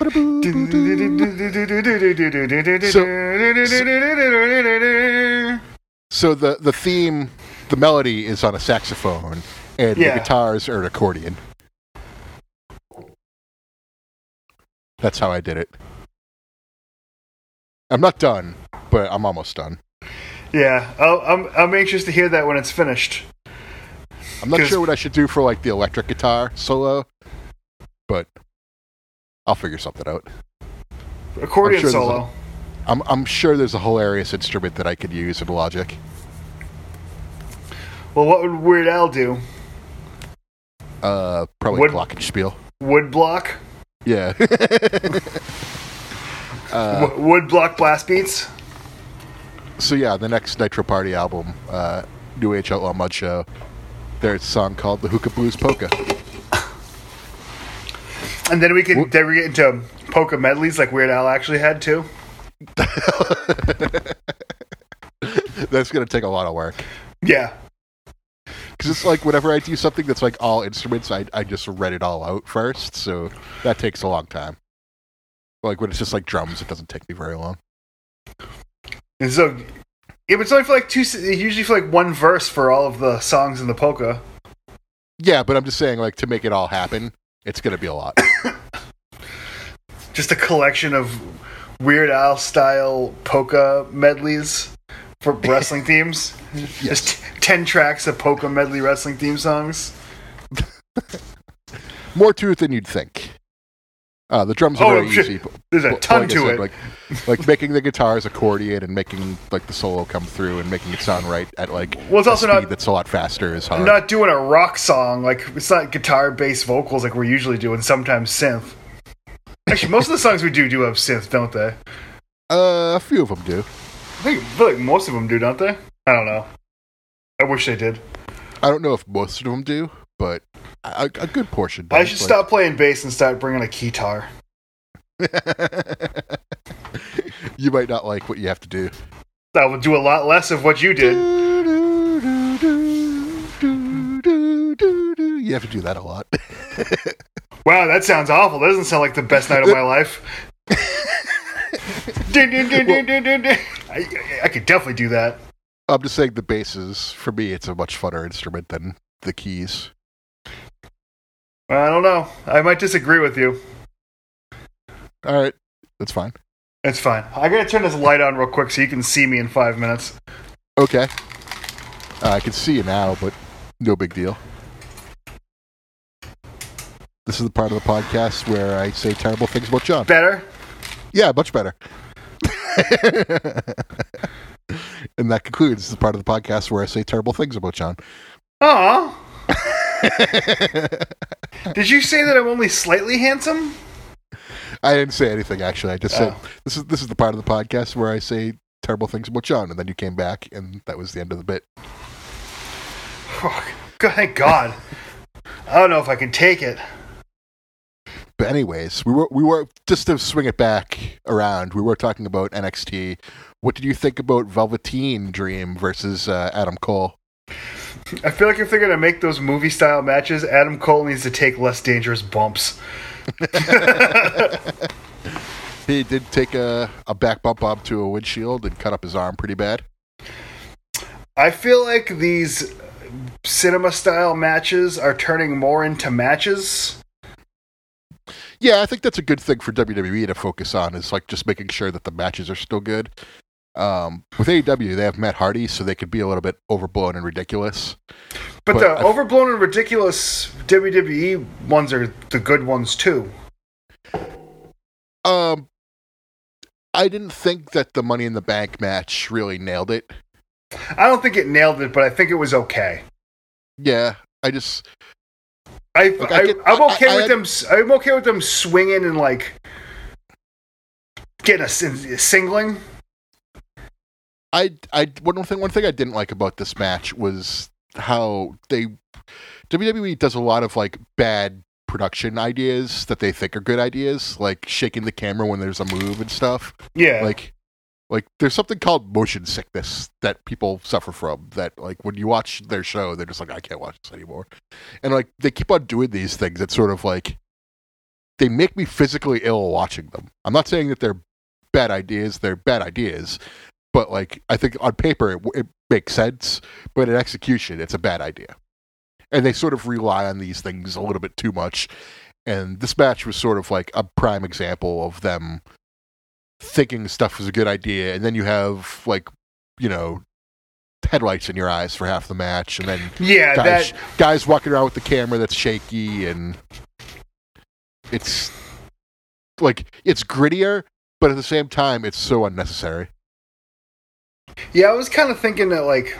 So so the the theme, the melody is on a saxophone, and Yeah. the guitars are an accordion. That's how I did it. I'm not done, but I'm almost done. yeah, I'll, I'm I'm anxious to hear that when it's finished. I'm not sure what I should do for like the electric guitar solo, but I'll figure something out. Accordion sure solo. I'm I'm sure there's a hilarious instrument that I could use in Logic. Well, what would Weird Al do? Uh, probably Wood- glockenspiel. Wood block? Yeah. uh, W- wood block blast beats? so yeah, the next Nitro Party album, uh, New Age Outlaw Mud Show. There's a song called "The Huka Blues Polka." And then we can Wh- then we get into polka medleys like Weird Al actually had too. That's gonna take a lot of work Yeah. because it's like whenever I do something that's like all instruments, I I just read it all out first, so that takes a long time. Like when it's just like drums, it doesn't take me very long. And so, but it's only for like two. Usually for like one verse for all of the songs in the polka. Yeah, but I'm just saying, like to make it all happen, it's gonna be a lot. Just a collection of Weird Al style polka medleys for wrestling themes. Just t- ten tracks of polka medley wrestling theme songs. More to it than you'd think. Uh, the drums are Oh, very easy. There's a ton like to said, it. Like, like making the guitars accordion and making like the solo come through and making it sound right at like Well, it's a also speed not- that's a lot faster is hard. I'm not doing a rock song. Like it's not guitar based vocals like we're usually doing. Sometimes synth. Actually, most of the songs we do do have synth, don't they? uh, a few of them do. I think I feel like most of them do, don't they? I don't know. I wish they did. I don't know if most of them do, but a, a good portion. I should like- stop playing bass and start bringing a guitar. you might not like what you have to do. That would do a lot less of what you did. You have to do that a lot. Wow, that sounds awful. That doesn't sound like the best night of my life. Dun, dun, dun, I could definitely do that. I'm just saying the basses, for me, it's a much funner instrument than the keys. I don't know. I might disagree with you. All right, that's fine. It's fine. I gotta turn this light on real quick so you can see me in five minutes. Okay. Uh, I can see you now, but no big deal. This is the part of the podcast where I say terrible things about John. Better? Yeah, much better. and that concludes the part of the podcast where I say terrible things about John. Aw. Did you say that I'm only slightly handsome? I didn't say anything actually. I just said Oh. this is this is the part of the podcast where I say terrible things about John, and then you came back, and that was the end of the bit. Oh, thank God. I don't know if I can take it. But anyways, we were we were just to swing it back around. We were talking about NXT. What did you think about Velveteen Dream versus uh, Adam Cole? I feel like if they're gonna make those movie style matches, Adam Cole needs to take less dangerous bumps. He did take a, a back bump up to a windshield and cut up his arm pretty bad. I feel like these cinema style matches are turning more into matches. Yeah, I think that's a good thing for WWE to focus on is like just making sure that the matches are still good. Um, with AEW, they have Matt Hardy, so they could be a little bit overblown and ridiculous. But, But the I- overblown and ridiculous WWE ones are the good ones too. Um, I didn't think that the Money in the Bank match really nailed it. I don't think it nailed it, but I think it was okay. Yeah, I just I, Look, I, I I'm okay I with them. I'm okay with them swinging and like getting a singling. I I I one thing one thing I didn't like about this match was how they WWE does a lot of like bad production ideas that they think are good ideas, like shaking the camera when there's a move and stuff. Yeah. Like like there's something called motion sickness that people suffer from that like when you watch their show they're just like I can't watch this anymore. And like they keep on doing these things that sort of like they make me physically ill watching them. I'm not saying that they're bad ideas, they're bad ideas, but like I think on paper it, it makes sense, but in execution it's a bad idea. And they sort of rely on these things a little bit too much. And this match was sort of like a prime example of them thinking stuff is a good idea, and then you have like, you know, headlights in your eyes for half the match, and then yeah, guys, that guys walking around with the camera that's shaky, and it's like it's grittier, but at the same time, it's so unnecessary. Yeah, I was kind of thinking that like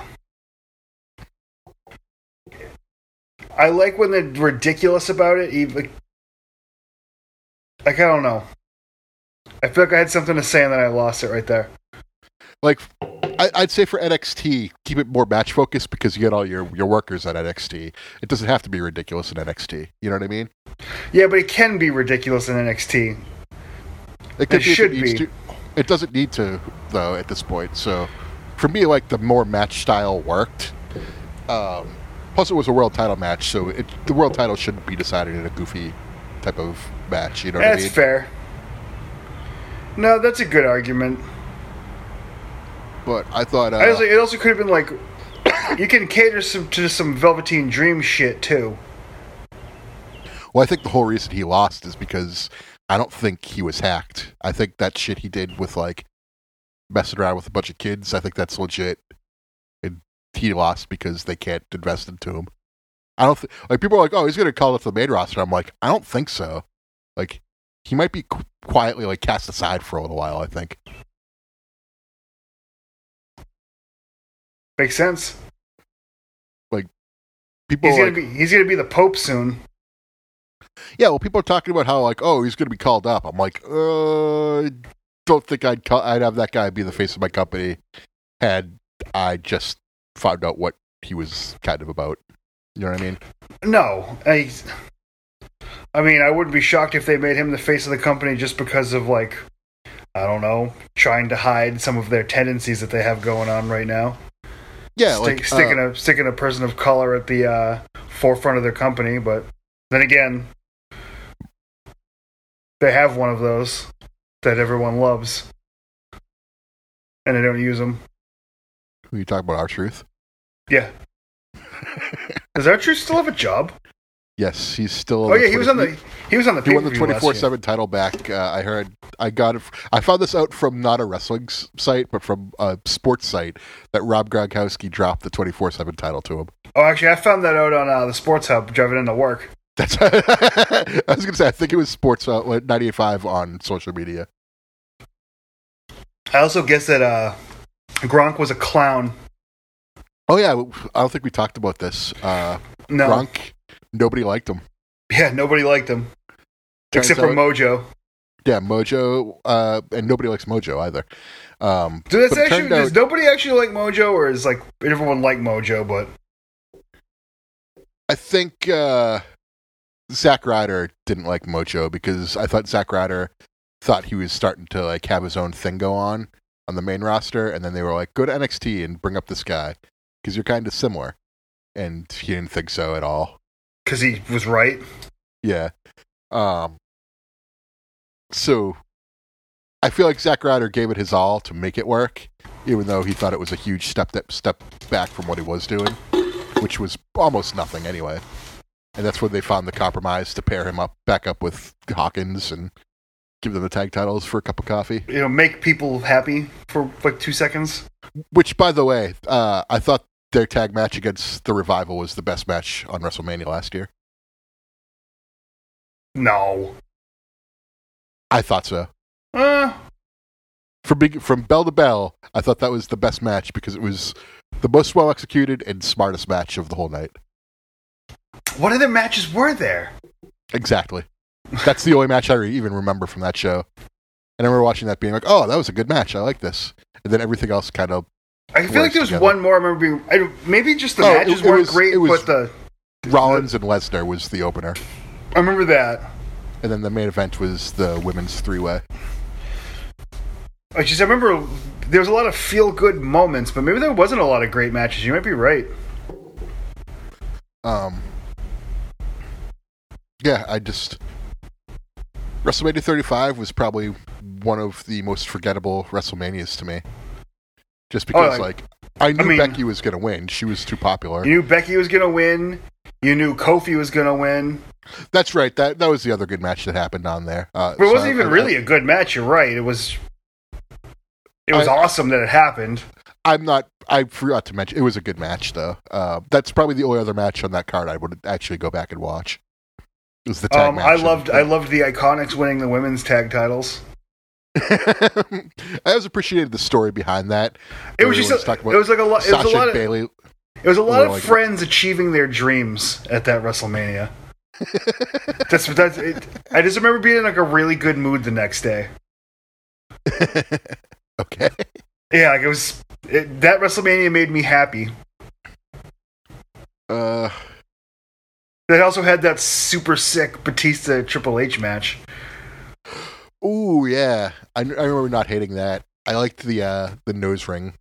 I like when they're ridiculous about it. Even like I don't know. I feel like I had something to say and then I lost it right there. Like I, I'd say for NXT, keep it more match focused because you get all your your workers at NXT. It doesn't have to be ridiculous in NXT. You know what I mean? Yeah, but it can be ridiculous in NXT. It, could It be should needs be. To. It doesn't need to though at this point. So for me, like the more match style worked. Um, plus, it was a world title match, so it, the world title shouldn't be decided in a goofy type of match. You know what That's I mean? That's fair. No, that's a good argument. But I thought uh, I was like, it also could have been like you can cater some to some Velveteen Dream shit too. Well, I think the whole reason he lost is because I don't think he was hacked. I think that shit he did with like messing around with a bunch of kids, I think that's legit. And he lost because they can't invest into him. I don't th- like people are like, oh, he's gonna call up the main roster. I'm like, I don't think so. Like, he might be qu- quietly like cast aside for a little while. I think. Makes sense. Like people He's gonna like, be he's gonna be the Pope soon. yeah, well, people are talking about how like, oh, he's gonna be called up. I'm like, uh, don't think I'd call- I'd have that guy be the face of my company had I just found out what he was kind of about. You know what I mean? No, I. I mean, I wouldn't be shocked if they made him the face of the company just because of like, I don't know, trying to hide some of their tendencies that they have going on right now. Yeah, Stick, like sticking uh, a sticking a person of color at the uh, forefront of their company, but then again, they have one of those that everyone loves, and they don't use them. who you talk about? R-Truth. Yeah. Does R-Truth still have a job? Yes, he's still. Oh yeah, he was on the he was on the He won the twenty four seven title back. Uh, I heard. I got it. I found this out from not a wrestling s- site, but from a sports site that Rob Gronkowski dropped the twenty four seven title to him. Oh, actually, I found that out on uh, the Sports Hub driving into work. That's. I was gonna say. I think it was Sports Outlet ninety five on social media. I also guess that uh, Gronk was a clown. Oh yeah, I don't think we talked about this. Uh, No, Gronk, nobody liked him. yeah, nobody liked him Turns except for out- Mojo. Yeah, Mojo, uh, and nobody likes Mojo either. Um, but it actually does out- nobody actually like Mojo, or is like everyone like Mojo? But I think uh, Zack Ryder didn't like Mojo because I thought Zack Ryder thought he was starting to like have his own thing go on on the main roster, and then they were like, "Go to NXT and bring up this guy because you're kind of similar," and he didn't think so at all. Because he was right. Yeah. Um. So, I feel like Zack Ryder gave it his all to make it work, even though he thought it was a huge step that step back from what he was doing, which was almost nothing anyway. And that's when they found the compromise to pair him up back up with Hawkins and give them the tag titles for a cup of coffee. You know, make people happy for like two seconds. Which, by the way, uh, I thought their tag match against the Revival was the best match on WrestleMania last year. No, I thought so. uh, from big, from bell to bell, I thought that was the best match because it was the most well executed and smartest match of the whole night. what other matches were there? Exactly. That's the only match I even remember from that show. And I remember watching that being like, "Oh, that was a good match. I like this." And then everything else kind of I feel like there was together. one more. I remember being I, maybe just the Oh, matches it- it weren't was- great, was- but the Rollins and Lesnar was the opener, I remember that. and then the main event was the women's three way. I just I remember there was a lot of feel good moments, but maybe there wasn't a lot of great matches. You might be right. Um, yeah, I just WrestleMania 35 was probably one of the most forgettable WrestleManias to me. Just because, like- like, I knew mean- Becky was going to win. She was too popular. You knew Becky was gonna win. You knew Kofi was gonna win. That's right. That that was the other good match that happened on there. Uh, But it so wasn't I- even I- really a good match. You're right. It was. It was I- awesome that it happened. I'm not. I forgot to mention it was a good match though. Uh, that's probably the only other match on that card I would actually go back and watch. It was the tag Um, match. I loved. I loved the Iconics winning the women's tag titles. I always appreciated the story behind that. It was just. A, it was like a lot. It was a lot of. Bayley. It was a lot of like- friends achieving their dreams at that WrestleMania. that's that's. It, I just remember being in like a really good mood the next day. okay. Yeah, like it was. It, that WrestleMania made me happy. Uh, They also had that super sick Batista Triple H match. Ooh, yeah. I, I remember not hating that. I liked the uh, the nose ring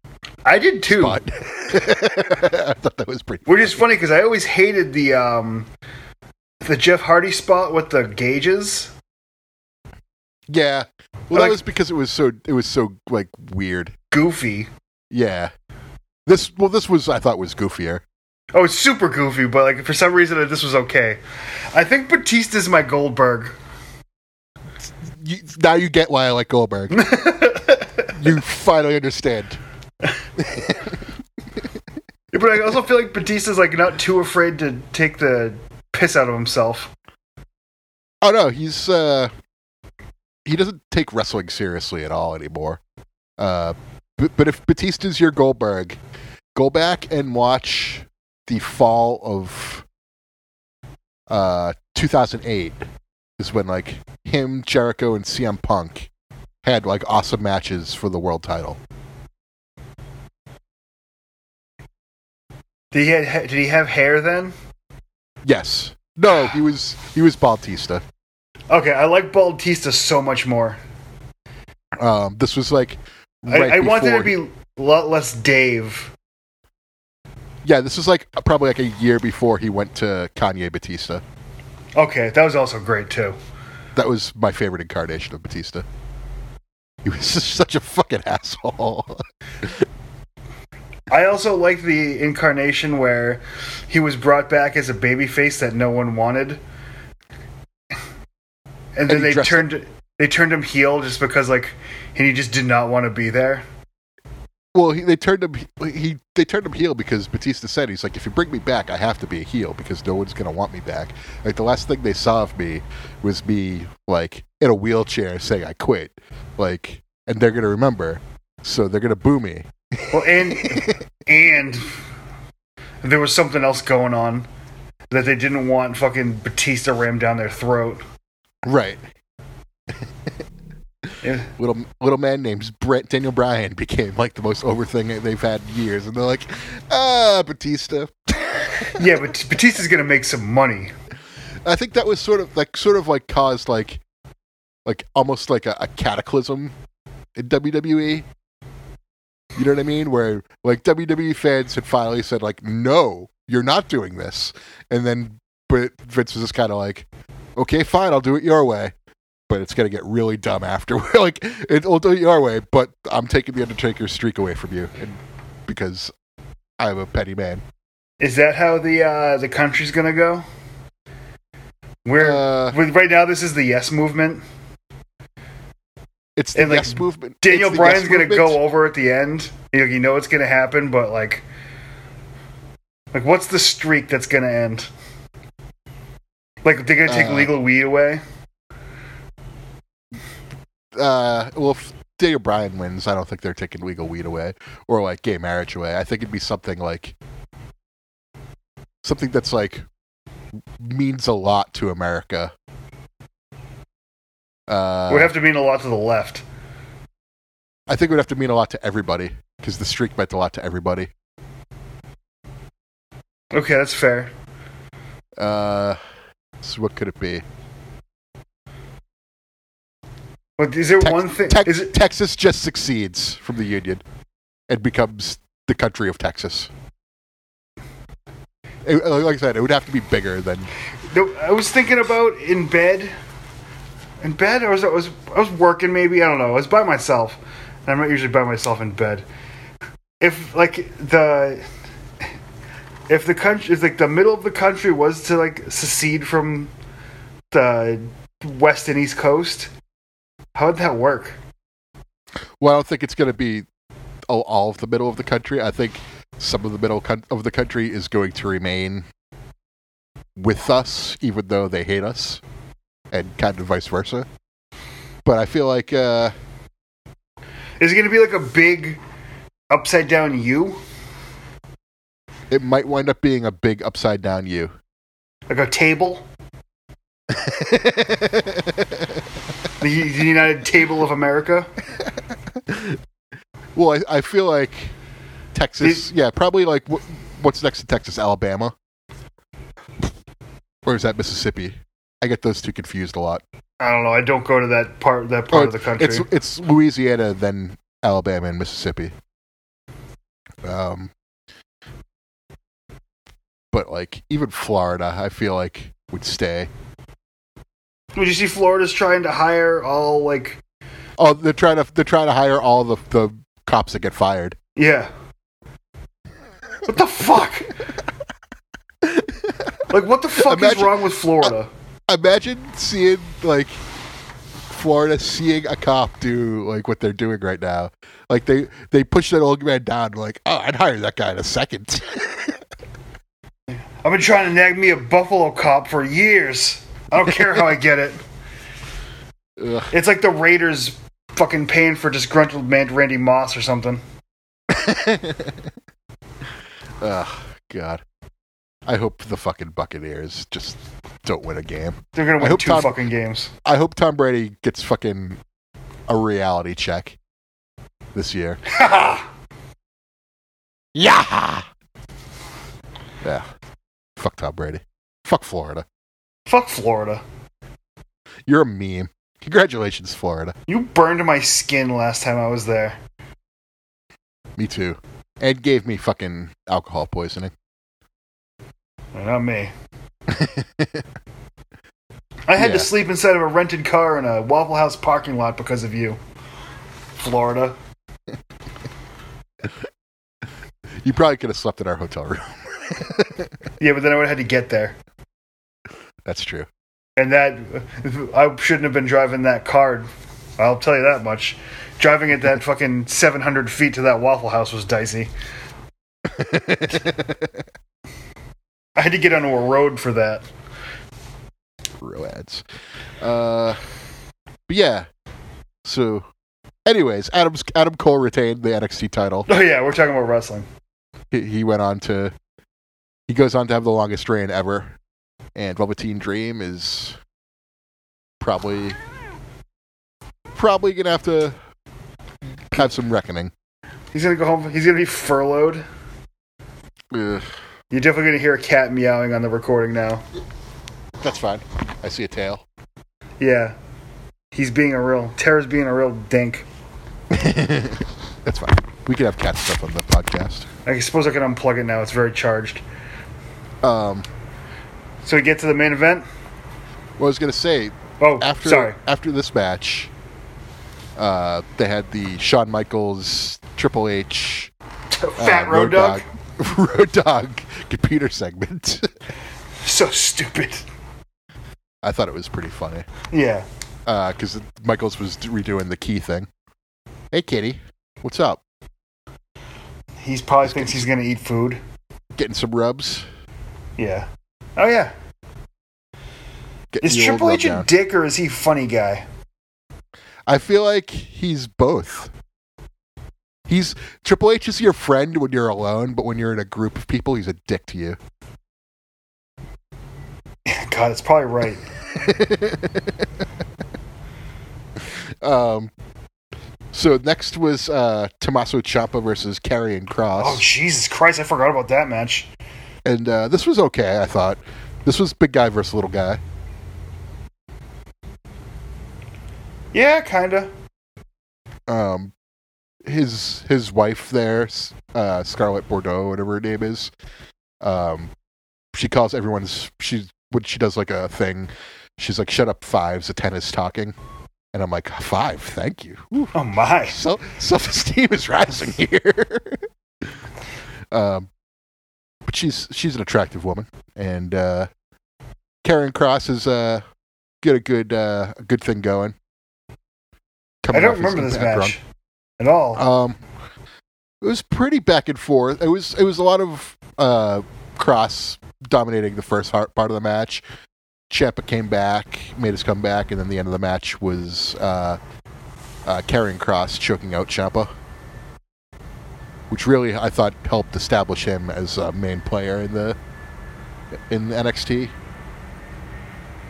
I did too. I thought that was pretty. Which is funny because I always hated the um the Jeff Hardy spot with the gauges. Yeah. Well, that was because it was so it was so like weird. Goofy. Yeah. This well, this was I thought was goofier. Oh, it's super goofy, but like for some reason this was okay. I think Batista's my Goldberg. You, now you get why I like Goldberg. you finally understand. Yeah, but I also feel like Batista's like not too afraid to take the piss out of himself. Oh no, he's uh he doesn't take wrestling seriously at all anymore. Uh but, but if Batista's your Goldberg, go back and watch the fall of uh 2008 is when like him, Jericho and CM Punk had like awesome matches for the world title. Did he ha- did he have hair then? Yes. No, he was he was Bautista. Okay, I like Bautista so much more. Um this was like I, right I wanted before to be a lot less Dave. Yeah, this was like probably like a year before he went to Kanye Batista. Okay, that was also great too. That was my favorite incarnation of Batista. He was just such a fucking asshole. I also liked the incarnation where he was brought back as a babyface that no one wanted, and then he they turned they turned him heel just because like and he just did not want to be there. Well, he, they turned him he they turned him heel because Batista said he's like if you bring me back, I have to be a heel because no one's gonna want me back. Like the last thing they saw of me was me like in a wheelchair saying I quit, like, and they're gonna remember, so they're gonna boo me. Well, and and there was something else going on that they didn't want fucking Batista rammed down their throat. Right. Yeah. little little man named Brett Daniel Bryan became like the most over thing they've had in years, and they're like, ah, Batista. Yeah, but Batista's gonna make some money. I think that was sort of like sort of like caused like like almost like a, a cataclysm in WWE. You know what I mean? Where like WWE fans had finally said like, no, you're not doing this, and then but Vince was just kind of like, okay, fine, I'll do it your way. But it's gonna get really dumb after. like, it, I'll do it your way, but I'm taking the Undertaker's streak away from you, and because I'm a petty man. Is that how the uh, the country's gonna go? We're Uh, right now. This is the yes movement. it's the and, like, yes movement. Daniel It's Bryan's yes gonna movement. go over at the end. You, know, you know it's gonna happen, but like, like what's the streak that's gonna end? Like they're gonna take Uh, legal weed away. Uh, well, if Daniel Bryan wins, I don't think they're taking legal weed away or like gay marriage away. I think it'd be something like something that's like means a lot to America. Uh, would have to mean a lot to the left. I think it would have to mean a lot to everybody because the streak meant a lot to everybody. Okay, that's fair. Uh, so what could it be? But is it Tex- one thing? Tex- is it? Texas just succeeds from the Union and becomes the country of Texas. It- uh, like I said, it would have to be bigger than. No, I was thinking about in bed. In bed, or was I was I was working? Maybe I don't know. I was by myself. And I'm not usually by myself in bed. If like the if the country if like the middle of the country was to like secede from the west and east coast, how would that work? Well, I don't think it's going to be all, all of the middle of the country. I think some of the middle coun- of the country is going to remain with us, even though they hate us, and kind of vice versa. But I feel like uh, Is it going to be like a big upside down U, it might wind up being a big upside down U. like a table, the, the United Table of America? well, I, I feel like Texas, yeah, probably like wh- what's next to Texas, Alabama, or is that Mississippi? I get those two confused a lot. I don't know. I don't go to that part that part Oh, of the country. It's it's Louisiana, then Alabama and Mississippi. Um, but like even Florida, I feel like would stay. Would you see Florida's trying to hire all like Oh, they're trying to they're trying to hire all the the cops that get fired. yeah. What the fuck? like what the fuck Imagine- is wrong with Florida? Imagine seeing like Florida seeing a cop do like what they're doing right now. Like they they push that old man down. Like, oh, I'd hire that guy in a second. I've been trying to nag me a buffalo cop for years. I don't care how I get it. Ugh. It's like the Raiders fucking paying for disgruntled man Randy Moss or something. Ugh, God. I hope the fucking Buccaneers just don't win a game. They're gonna win two Tom- fucking games. I hope Tom Brady gets fucking a reality check this year. Yeah. Yeah. Fuck Tom Brady. Fuck Florida. Fuck Florida. You're a meme. Congratulations, Florida. You burned my skin last time I was there. Me too. Ed gave me fucking alcohol poisoning. Not me. I had Yeah. to sleep inside of a rented car in a Waffle House parking lot because of you. Florida. You probably could have slept in our hotel room. Yeah, but then I would have had to get there. That's true. And that, I shouldn't have been driving that car. I'll tell you that much. Driving at that fucking 700 feet to that Waffle House was dicey. I had to get onto a road for that. Roads. Uh, but yeah. So, anyways, Adam's Adam Cole retained the NXT title. Oh, yeah, we're talking about wrestling. He, he went on to. He goes on to have the longest reign ever, and Velveteen Dream is probably probably gonna have to have some reckoning. He's going to go home. He's going to be furloughed. Ugh, You're definitely going to hear a cat meowing on the recording now. that's fine. I see a tail. Yeah. He's being a real. Tara's being a real dink. that's fine. We could have cat stuff on the podcast. I suppose I can unplug it now. It's very charged. Um, So we get to the main event. what I was gonna say Oh, after sorry. after this match, uh, they had the Shawn Michaels Triple H Fat uh, road, dog. Road Dog computer segment. So stupid. I thought it was pretty funny Yeah. because Michaels was redoing the key thing. Hey, Kitty, what's up? He's probably thinks he's gonna eat food. Getting some rubs? Yeah. Oh yeah. Getting Is Triple H a down. dick or is he funny guy? I feel like he's both. He's Triple H is your friend when you're alone, but when you're in a group of people, he's a dick to you. God, it's probably right. um, So next was uh, Tommaso Ciampa versus Karrion Kross. Oh Jesus Christ! I forgot about that match. And uh, this was okay. I thought this was big guy versus little guy. Yeah, kinda. Um, his his wife there, uh, Scarlett Bordeaux, whatever her name is. Um, she calls everyone's she when she does like a thing. She's like, "Shut up, fives. A ten is talking," and I'm like, five, thank you." Whew. Oh my! So self esteem is rising here. um, but she's she's an attractive woman, and uh, Karrion Kross is uh, get a good uh, a good thing going. I don't remember this match at all. Um, it was pretty back and forth. It was it was a lot of uh, Kross dominating the first part of the match. Ciampa came back, made his comeback, and then the end of the match was uh, uh, Karrion Kross choking out Ciampa, which really I thought helped establish him as a main player in the in NXT.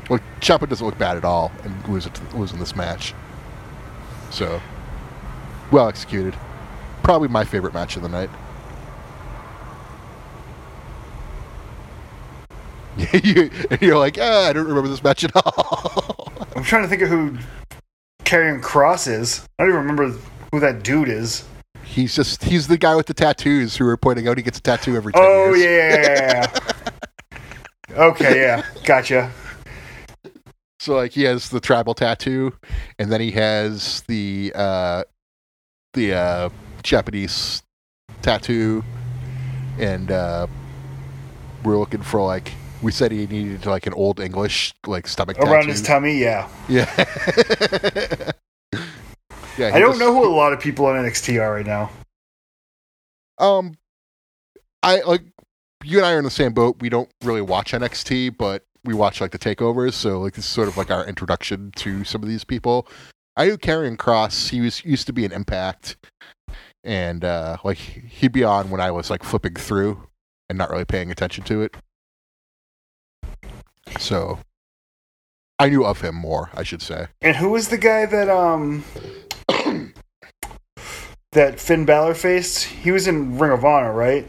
Well, Ciampa doesn't look bad at all, and was in this match. So, well executed. Probably my favorite match of the night. you, you're like, ah, I don't remember this match at all. I'm trying to think of who Karrion Kross is. I don't even remember who that dude is. He's just he's the guy with the tattoos who were pointing out he gets a tattoo every 10 Oh years. yeah. okay, yeah, gotcha. So like he has the tribal tattoo, and then he has the uh, the uh, Japanese tattoo, and uh, we're looking for like we said he needed like an old English like stomach Around tattoo. his tummy, yeah. Yeah. yeah. I don't know who a lot of people on NXT are right now. Um, I like you and I are in the same boat. We don't really watch NXT, but we watch like the takeovers. So like this is sort of like our introduction to some of these people. I knew Karrion Kross. He was used to be an Impact, and uh, like he'd be on when I was like flipping through and not really paying attention to it. So I knew of him more, I should say. And who was the guy that um that Finn Balor faced? He was in Ring of Honor, right?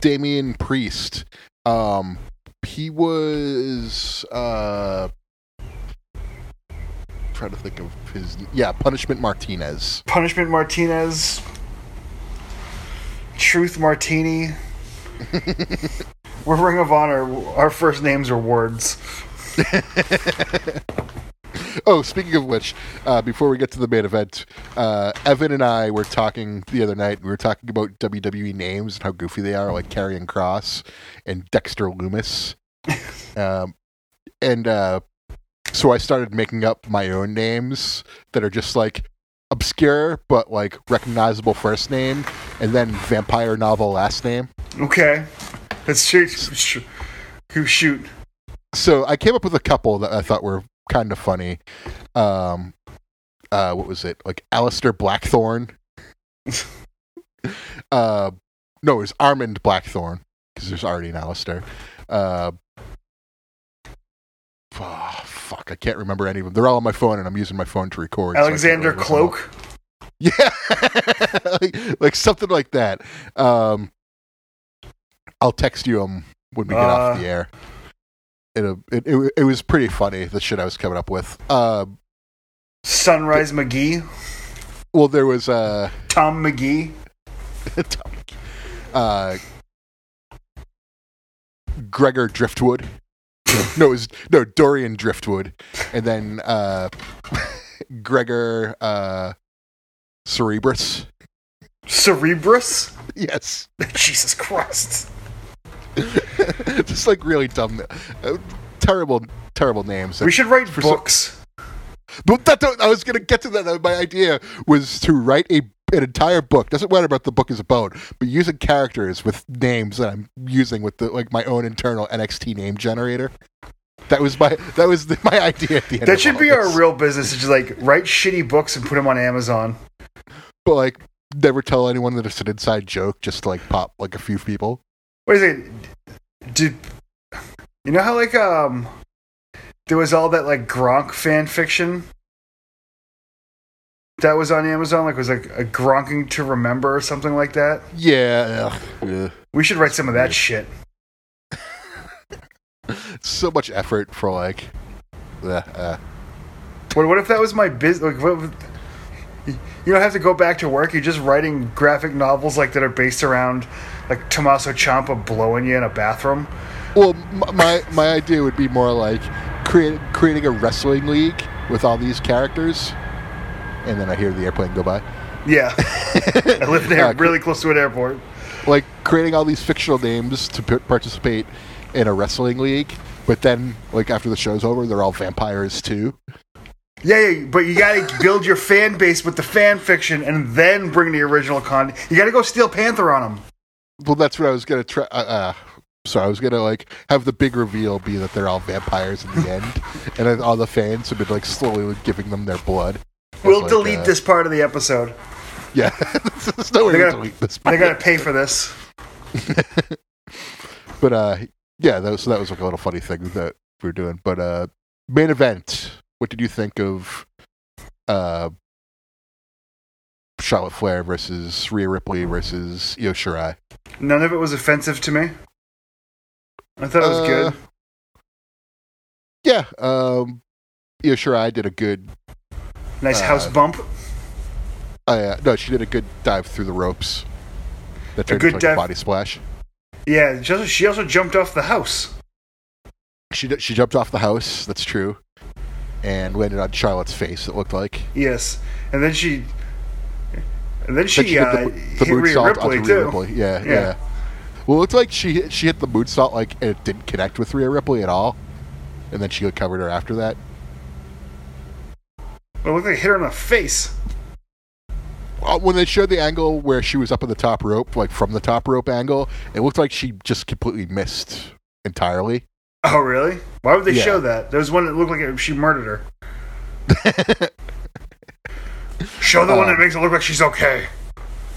Damian Priest. Um, he was uh, trying to think of his yeah, Punishment Martinez. Punishment Martinez, Truth Martini. We're Ring of Honor. Our first names are words. oh, speaking of which, uh, before we get to the main event, uh, Evan and I were talking the other night. We were talking about WWE names and how goofy they are, like Karrion Kross and Dexter Lumis. um, and uh, so I started making up my own names that are just like obscure but like recognizable first name, and then vampire novel last name. Okay, let's Who shoot? so I came up with a couple that I thought were kind of funny. Um, uh, what was it? Like Alistair Blackthorne. uh, no, it was Armand Blackthorne because there's already an Alistair. Uh, oh, fuck, I can't remember any of them. They're all on my phone, and I'm using my phone to record. so Alexander really look them up. Cloak. Yeah, like, like something like that. Um, I'll text you them when we get off Uh. the air. It'll, it, it it was pretty funny the shit I was coming up with. Uh, Sunrise McGee. well, there was uh, Tom McGee. uh, Gregor Driftwood. no, it was no Dorian Driftwood, and then uh, Gregor uh, Cerebrus. Cerebrus. Yes. Jesus Christ. just like really dumb, uh, terrible, terrible names. We should write For some- books. But that, that- I was going to get to that. My idea was to write a an entire book. Doesn't matter what the book is about, but using characters with names that I'm using with the like my own internal NXT name generator. That was my that was the, my idea at the end. That should be our real business. It's just like write shitty books and put them on Amazon. But like, never tell anyone that it's an inside joke. Just to, like pop like a few people. Wait a second. Did you know how like um there was all that like Gronk fan fiction? that was on Amazon? Like was like a Gronking to Remember or something like that? Yeah, yeah. We should write some of that shit. so much effort for like. Uh, uh. What, what if that was my business? Like, what, you don't have to go back to work. You're just writing graphic novels like that are based around like Tommaso Ciampa blowing you in a bathroom. Well, my my idea would be more like create, creating a wrestling league with all these characters, and then I hear the airplane go by. Yeah, I live there, Uh, really close to an airport. Like creating all these fictional names to p- participate in a wrestling league, but then like after the show's over, they're all vampires too. Yeah, yeah, but you gotta build your fan base with the fan fiction, and then bring the original con. You gotta go steal Panther on them. Well, that's what I was gonna try. Uh, uh, so I was gonna like have the big reveal be that they're all vampires in the end, and then all the fans have been like slowly giving them their blood. We'll like, delete uh, this part of the episode. Yeah, there's no way to delete this. They gotta pay for this. But uh, yeah, that was, so that was like a little funny thing that we were doing. But uh, main event. What did you think of uh, Charlotte Flair versus Rhea Ripley versus Io Shirai? None of it was offensive to me. I thought it was Uh, good. Yeah, um, Io Shirai did a good. Nice uh, house bump. Uh, yeah. no, she did a good dive through the ropes. That turned good into like dive- a body splash. Yeah, she also, she also jumped off the house. She d- she jumped off the house. That's true, and landed on Charlotte's face. It looked like. Yes, and then she, and then Then she, she did uh, the, the hit moonsault Ripley onto too. Rhea Ripley. Yeah, Yeah. yeah, Well, it looked like she she hit the moonsault like and it didn't connect with Rhea Ripley at all, and then she covered her after that. It looked like it hit her in the face. Uh, when they showed the angle where she was up on the top rope, like from the top rope angle, it looked like she just completely missed entirely. Oh, really? Why would they Yeah. show that? There was one that looked like it, she murdered her. Show the one Um, that makes it look like she's okay.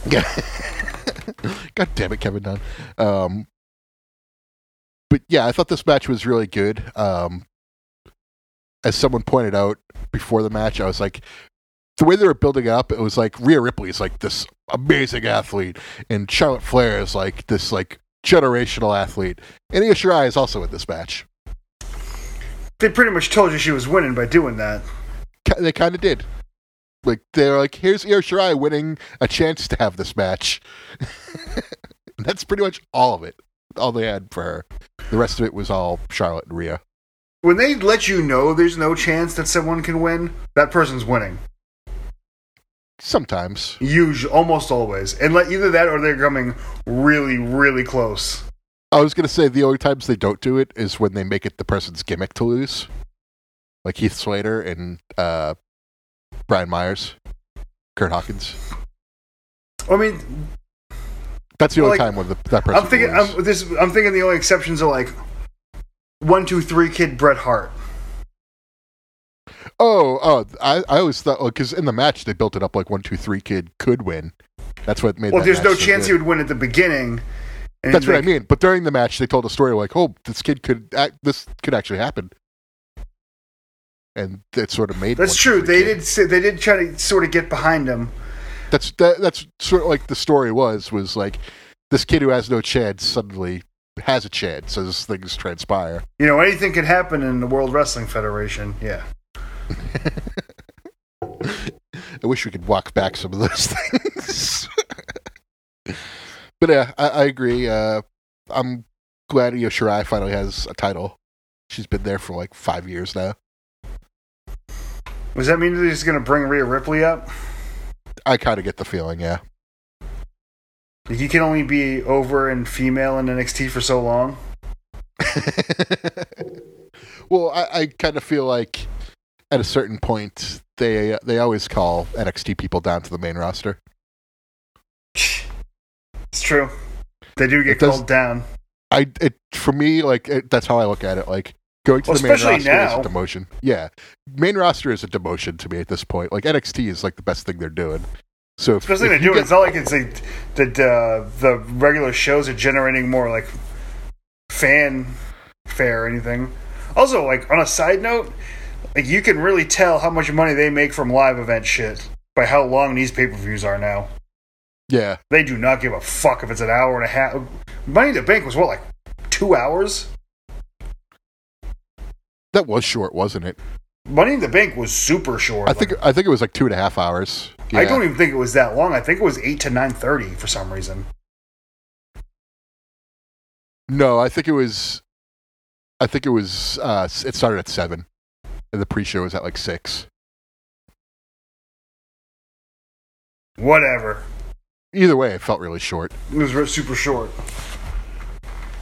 Yeah. God damn it, Kevin Dunn. Um, but yeah, I thought this match was really good. Um, as someone pointed out before the match, I was like, the way they were building up, it was like Rhea Ripley is like this amazing athlete, and Charlotte Flair is like this like generational athlete, and Io Shirai is also in this match. They pretty much told you she was winning by doing that. They kind of did. Like they're like, here's Io Shirai winning a chance to have this match. That's pretty much all of it. All they had for her. The rest of it was all Charlotte and Rhea. When they let you know there's no chance that someone can win, that person's winning. Sometimes. Usually, almost always. And let either that or they're coming really, really close. I was gonna say the only times they don't do it is when they make it the person's gimmick to lose. Like Heath Slater and uh, Brian Myers, Kurt Hawkins. I mean, That's the Well, only like, time when the, that person. I'm thinking. I'm, this. I'm thinking the only exceptions are like one, two, three kid Bret Hart. Oh, oh! I, I always thought oh, because in the match they built it up like one, two, three kid could win. That's what made. Well, there's no so chance good. he would win at the beginning. And That's what I mean. But during the match, they told a story like, "Oh, this kid could act. This could actually happen," and that sort of made. That's true. They did. They did try to sort of get behind him. That's that, that's sort of like the story was was like this kid who has no chance suddenly has a chance as things transpire. You know, anything could happen in the World Wrestling Federation. Yeah. I wish we could walk back some of those things. but yeah, I, I agree. Uh, I'm glad Io Shirai finally has a title. She's been there for like five years now. Does that mean that he's going to bring Rhea Ripley up? I kind of get the feeling, yeah. He can only be over and female in NXT for so long. well, I, I kind of feel like at a certain point they they always call NXT people down to the main roster. It's true. They do get called down. I it for me like it, that's how I look at it. Like going to Well, the main especially roster now. is a demotion. Yeah, main roster is a demotion to me at this point. Like NXT is like the best thing they're doing. So if, Especially if they're doing. get- It's not like it's like that uh, the regular shows are generating more like fan fare or anything. Also, like on a side note, like you can really tell how much money they make from live event shit. by how long these pay per views are now. Yeah, They do not give a fuck if it's an hour and a half. Money in the Bank was what, like two hours? That was short, wasn't it? Money in the Bank was super short. I think I think it was like two and a half hours. I don't even think it was that long. I think it was eight to nine thirty for some reason. No, I think it was. I think it was. Uh, it started at seven, and the pre-show was at like six. Whatever. Either way, it felt really short, It was super short.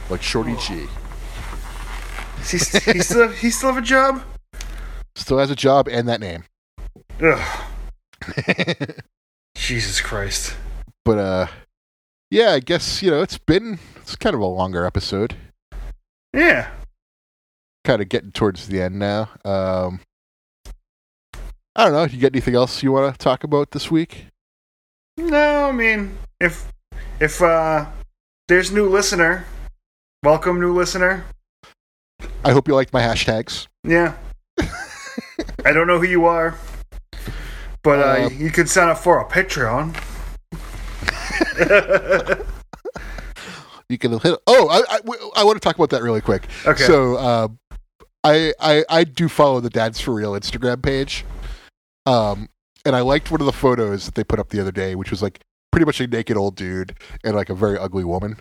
like Shorty G. He, he still he still have a job? Still has a job and that name. Ugh, Jesus Christ. but uh, yeah, I guess you know it's been it's kind of a longer episode. Yeah. Kind of getting towards the end now. Um, I don't know. You got anything else you want to talk about this week? No, I mean, if if uh there's new listener, welcome new listener. I hope you liked my hashtags. Yeah. I don't know who you are, but uh, Uh, you could sign up for a Patreon. You can hit. Oh, I I, I want to talk about that really quick. Okay. So, uh, I, I I do follow the Dads for Real Instagram page, um, and I liked one of the photos that they put up the other day, which was like pretty much a naked old dude and like a very ugly woman,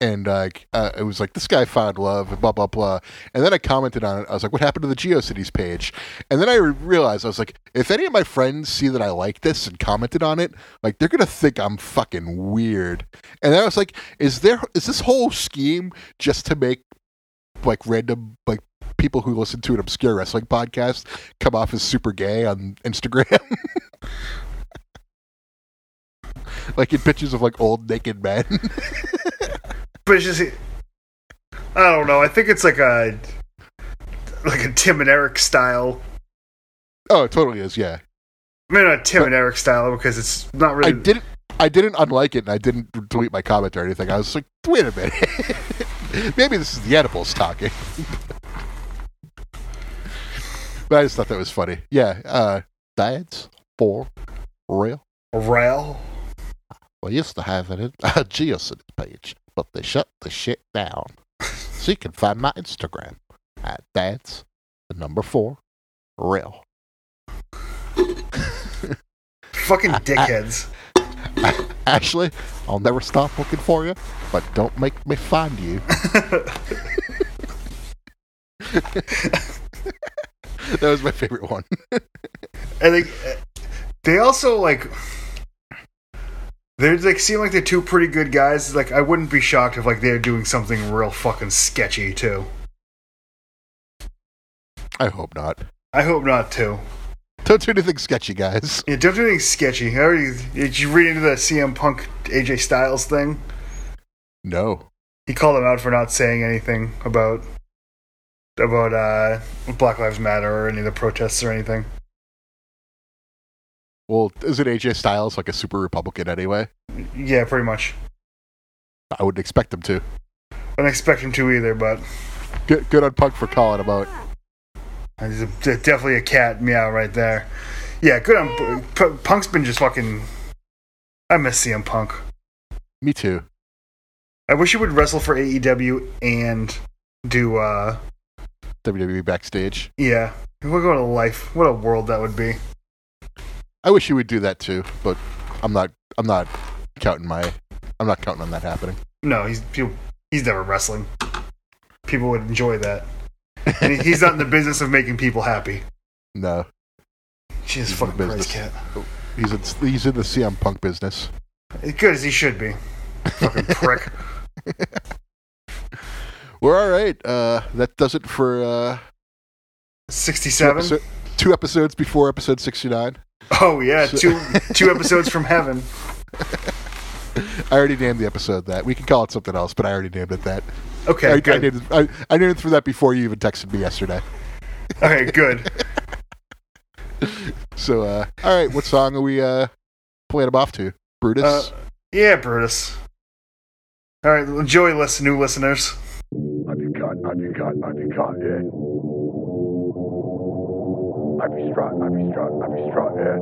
and like uh, it was like this guy found love and blah blah blah. And then I commented on it. I was like, "What happened to the GeoCities page?" And then I realized I was like, if any of my friends see that I like this and commented on it, like they're gonna think I'm fucking weird. And then I was like, is there is this whole scheme just to make like random like people who listen to an obscure wrestling podcast come off as super gay on Instagram? like in pictures of like old naked men. But it's just, I don't know. I think it's like a like a Tim and Eric style. oh, it totally is. Yeah, I mean, not Tim and Eric style because it's not really. I didn't. I didn't unlike it, and I didn't delete my comment or anything. I was like, wait a minute. Maybe this is the edibles talking. but I just thought that was funny. Yeah, uh, dads for real. Rail. We used to have it in a GeoCities page, but they shut the shit down. so you can find my Instagram at dads, the number four, real. Fucking dickheads. Ashley, I'll never stop looking for you, but don't make me find you. that was my favorite one. And they, uh, they also like they like seem like they're two pretty good guys. Like I wouldn't be shocked if like they're doing something real fucking sketchy too. I hope not. I hope not too. Don't do anything sketchy, guys. Yeah, don't do anything sketchy. I already, did you read into the CM Punk AJ Styles thing? No. He called him out for not saying anything about about uh, Black Lives Matter or any of the protests or anything. Well, isn't AJ Styles like a super Republican anyway? Yeah, pretty much. I wouldn't expect him to. I don't expect him to either, but Good, good on Punk for calling him out. He's a, definitely a cat meow right there. Yeah, good on P- Punk's been just fucking. I miss CM Punk. Me too. I wish he would wrestle for AEW and do. uh WWE backstage. Yeah, we're going to life. What a world that would be. I wish he would do that too, but I'm not. I'm not counting my. I'm not counting on that happening. No, he's he- he's never wrestling. People would enjoy that. And he's not in the business of making people happy. No, Jesus He's fucking Christ, cat. he's in, he's in the CM Punk business. As good as he should be. Fucking prick. We're all right. Uh, that does it for uh, two, Sixty-seven. episo- two episodes before episode 69. Oh yeah, So- two two episodes from heaven. I already named the episode that. We can call it something else, but I already named it that. Okay, I, I, good. named it, I, I named it for that before you even texted me yesterday. Okay, good. So, uh, all right, what song are we uh, playing them off to? Brutus? Uh, yeah, Brutus. All right, enjoy, listen, new listeners. Uppercut, uppercut, uppercut, yeah abstract, abstract, abstract, yeah.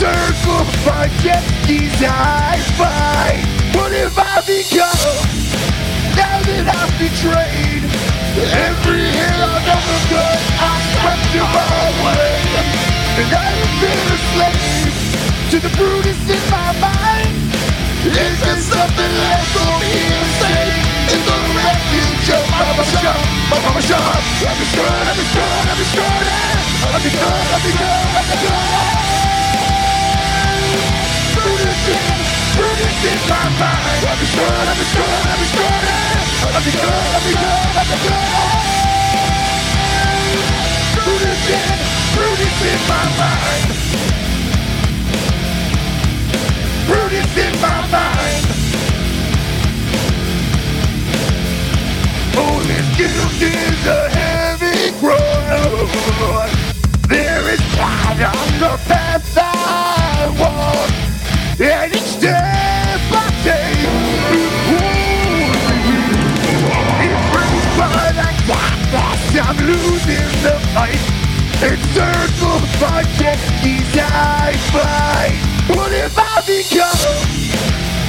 My jet skis I fight. What have I become? Now that I've betrayed every hair I've ever cut, I swept away. And I have been a slave to the Brutus in my mind. Is there something left for me to say? In the refuge of my shop, my shop. I'm a destroyed, I'm a destroyed, I'm a destroyed. I'm destroyed, I'm destroyed, I'm destroyed. Brutus in my mind. I'm destroyed, I'm destroyed, I'm destroyed. I'm destroyed, I'm destroyed, I'm destroyed. Brutus in, Brutus in my mind. Brutus in my mind. Oh, this guilt is a heavy cross. There is pride on the path I walk, and each step I'm losing the fight. Encircled by jet skis, I fight. What have I become?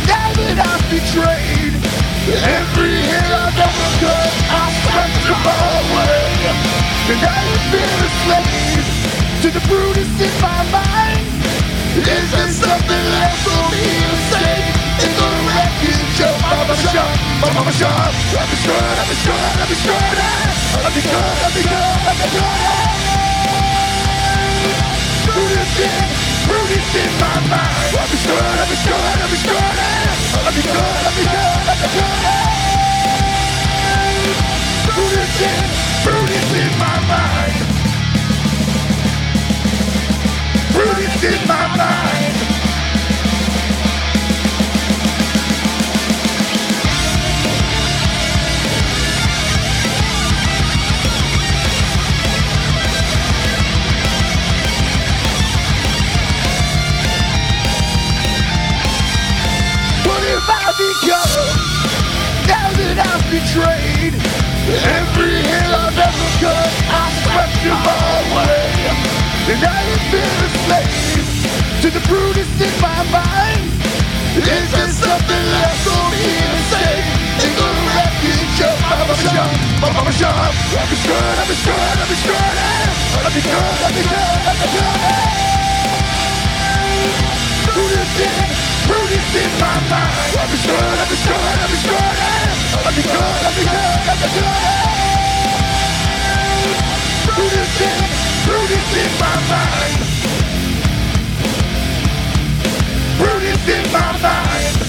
Now that I've betrayed every hair I've ever cut, I them all away. And I have been a slave to the Brutus in my mind. Is there something left for me to say? Of my mama shop, my mama shop. I'm destroyed, I'm destroyed, I'm destroyed. I'm destroyed, I'm destroyed, I'm destroyed. Brutus in, Brutus in my mind. I'm destroyed, I'm destroyed, I'm destroyed. I'm destroyed, I'm destroyed, I'm destroyed. Brutus in, Brutus in my mind. Brutus in my mind. Every hair I've ever cut, I swept them all away. And I have been a slave to the Brutus in my mind. Is there something left for me to say? In the wreckage of my mama shop, my mama shop. I'm destroyed, I'm destroyed, I'm destroyed. I'm destroyed, I'm destroyed, I'm destroyed. Brutus in, up in my mind. I'll be good, I'll be good, I'll be good, I'll be good, I'll be good, I'll be good. Through this in, through this in my mind. Through this in my mind.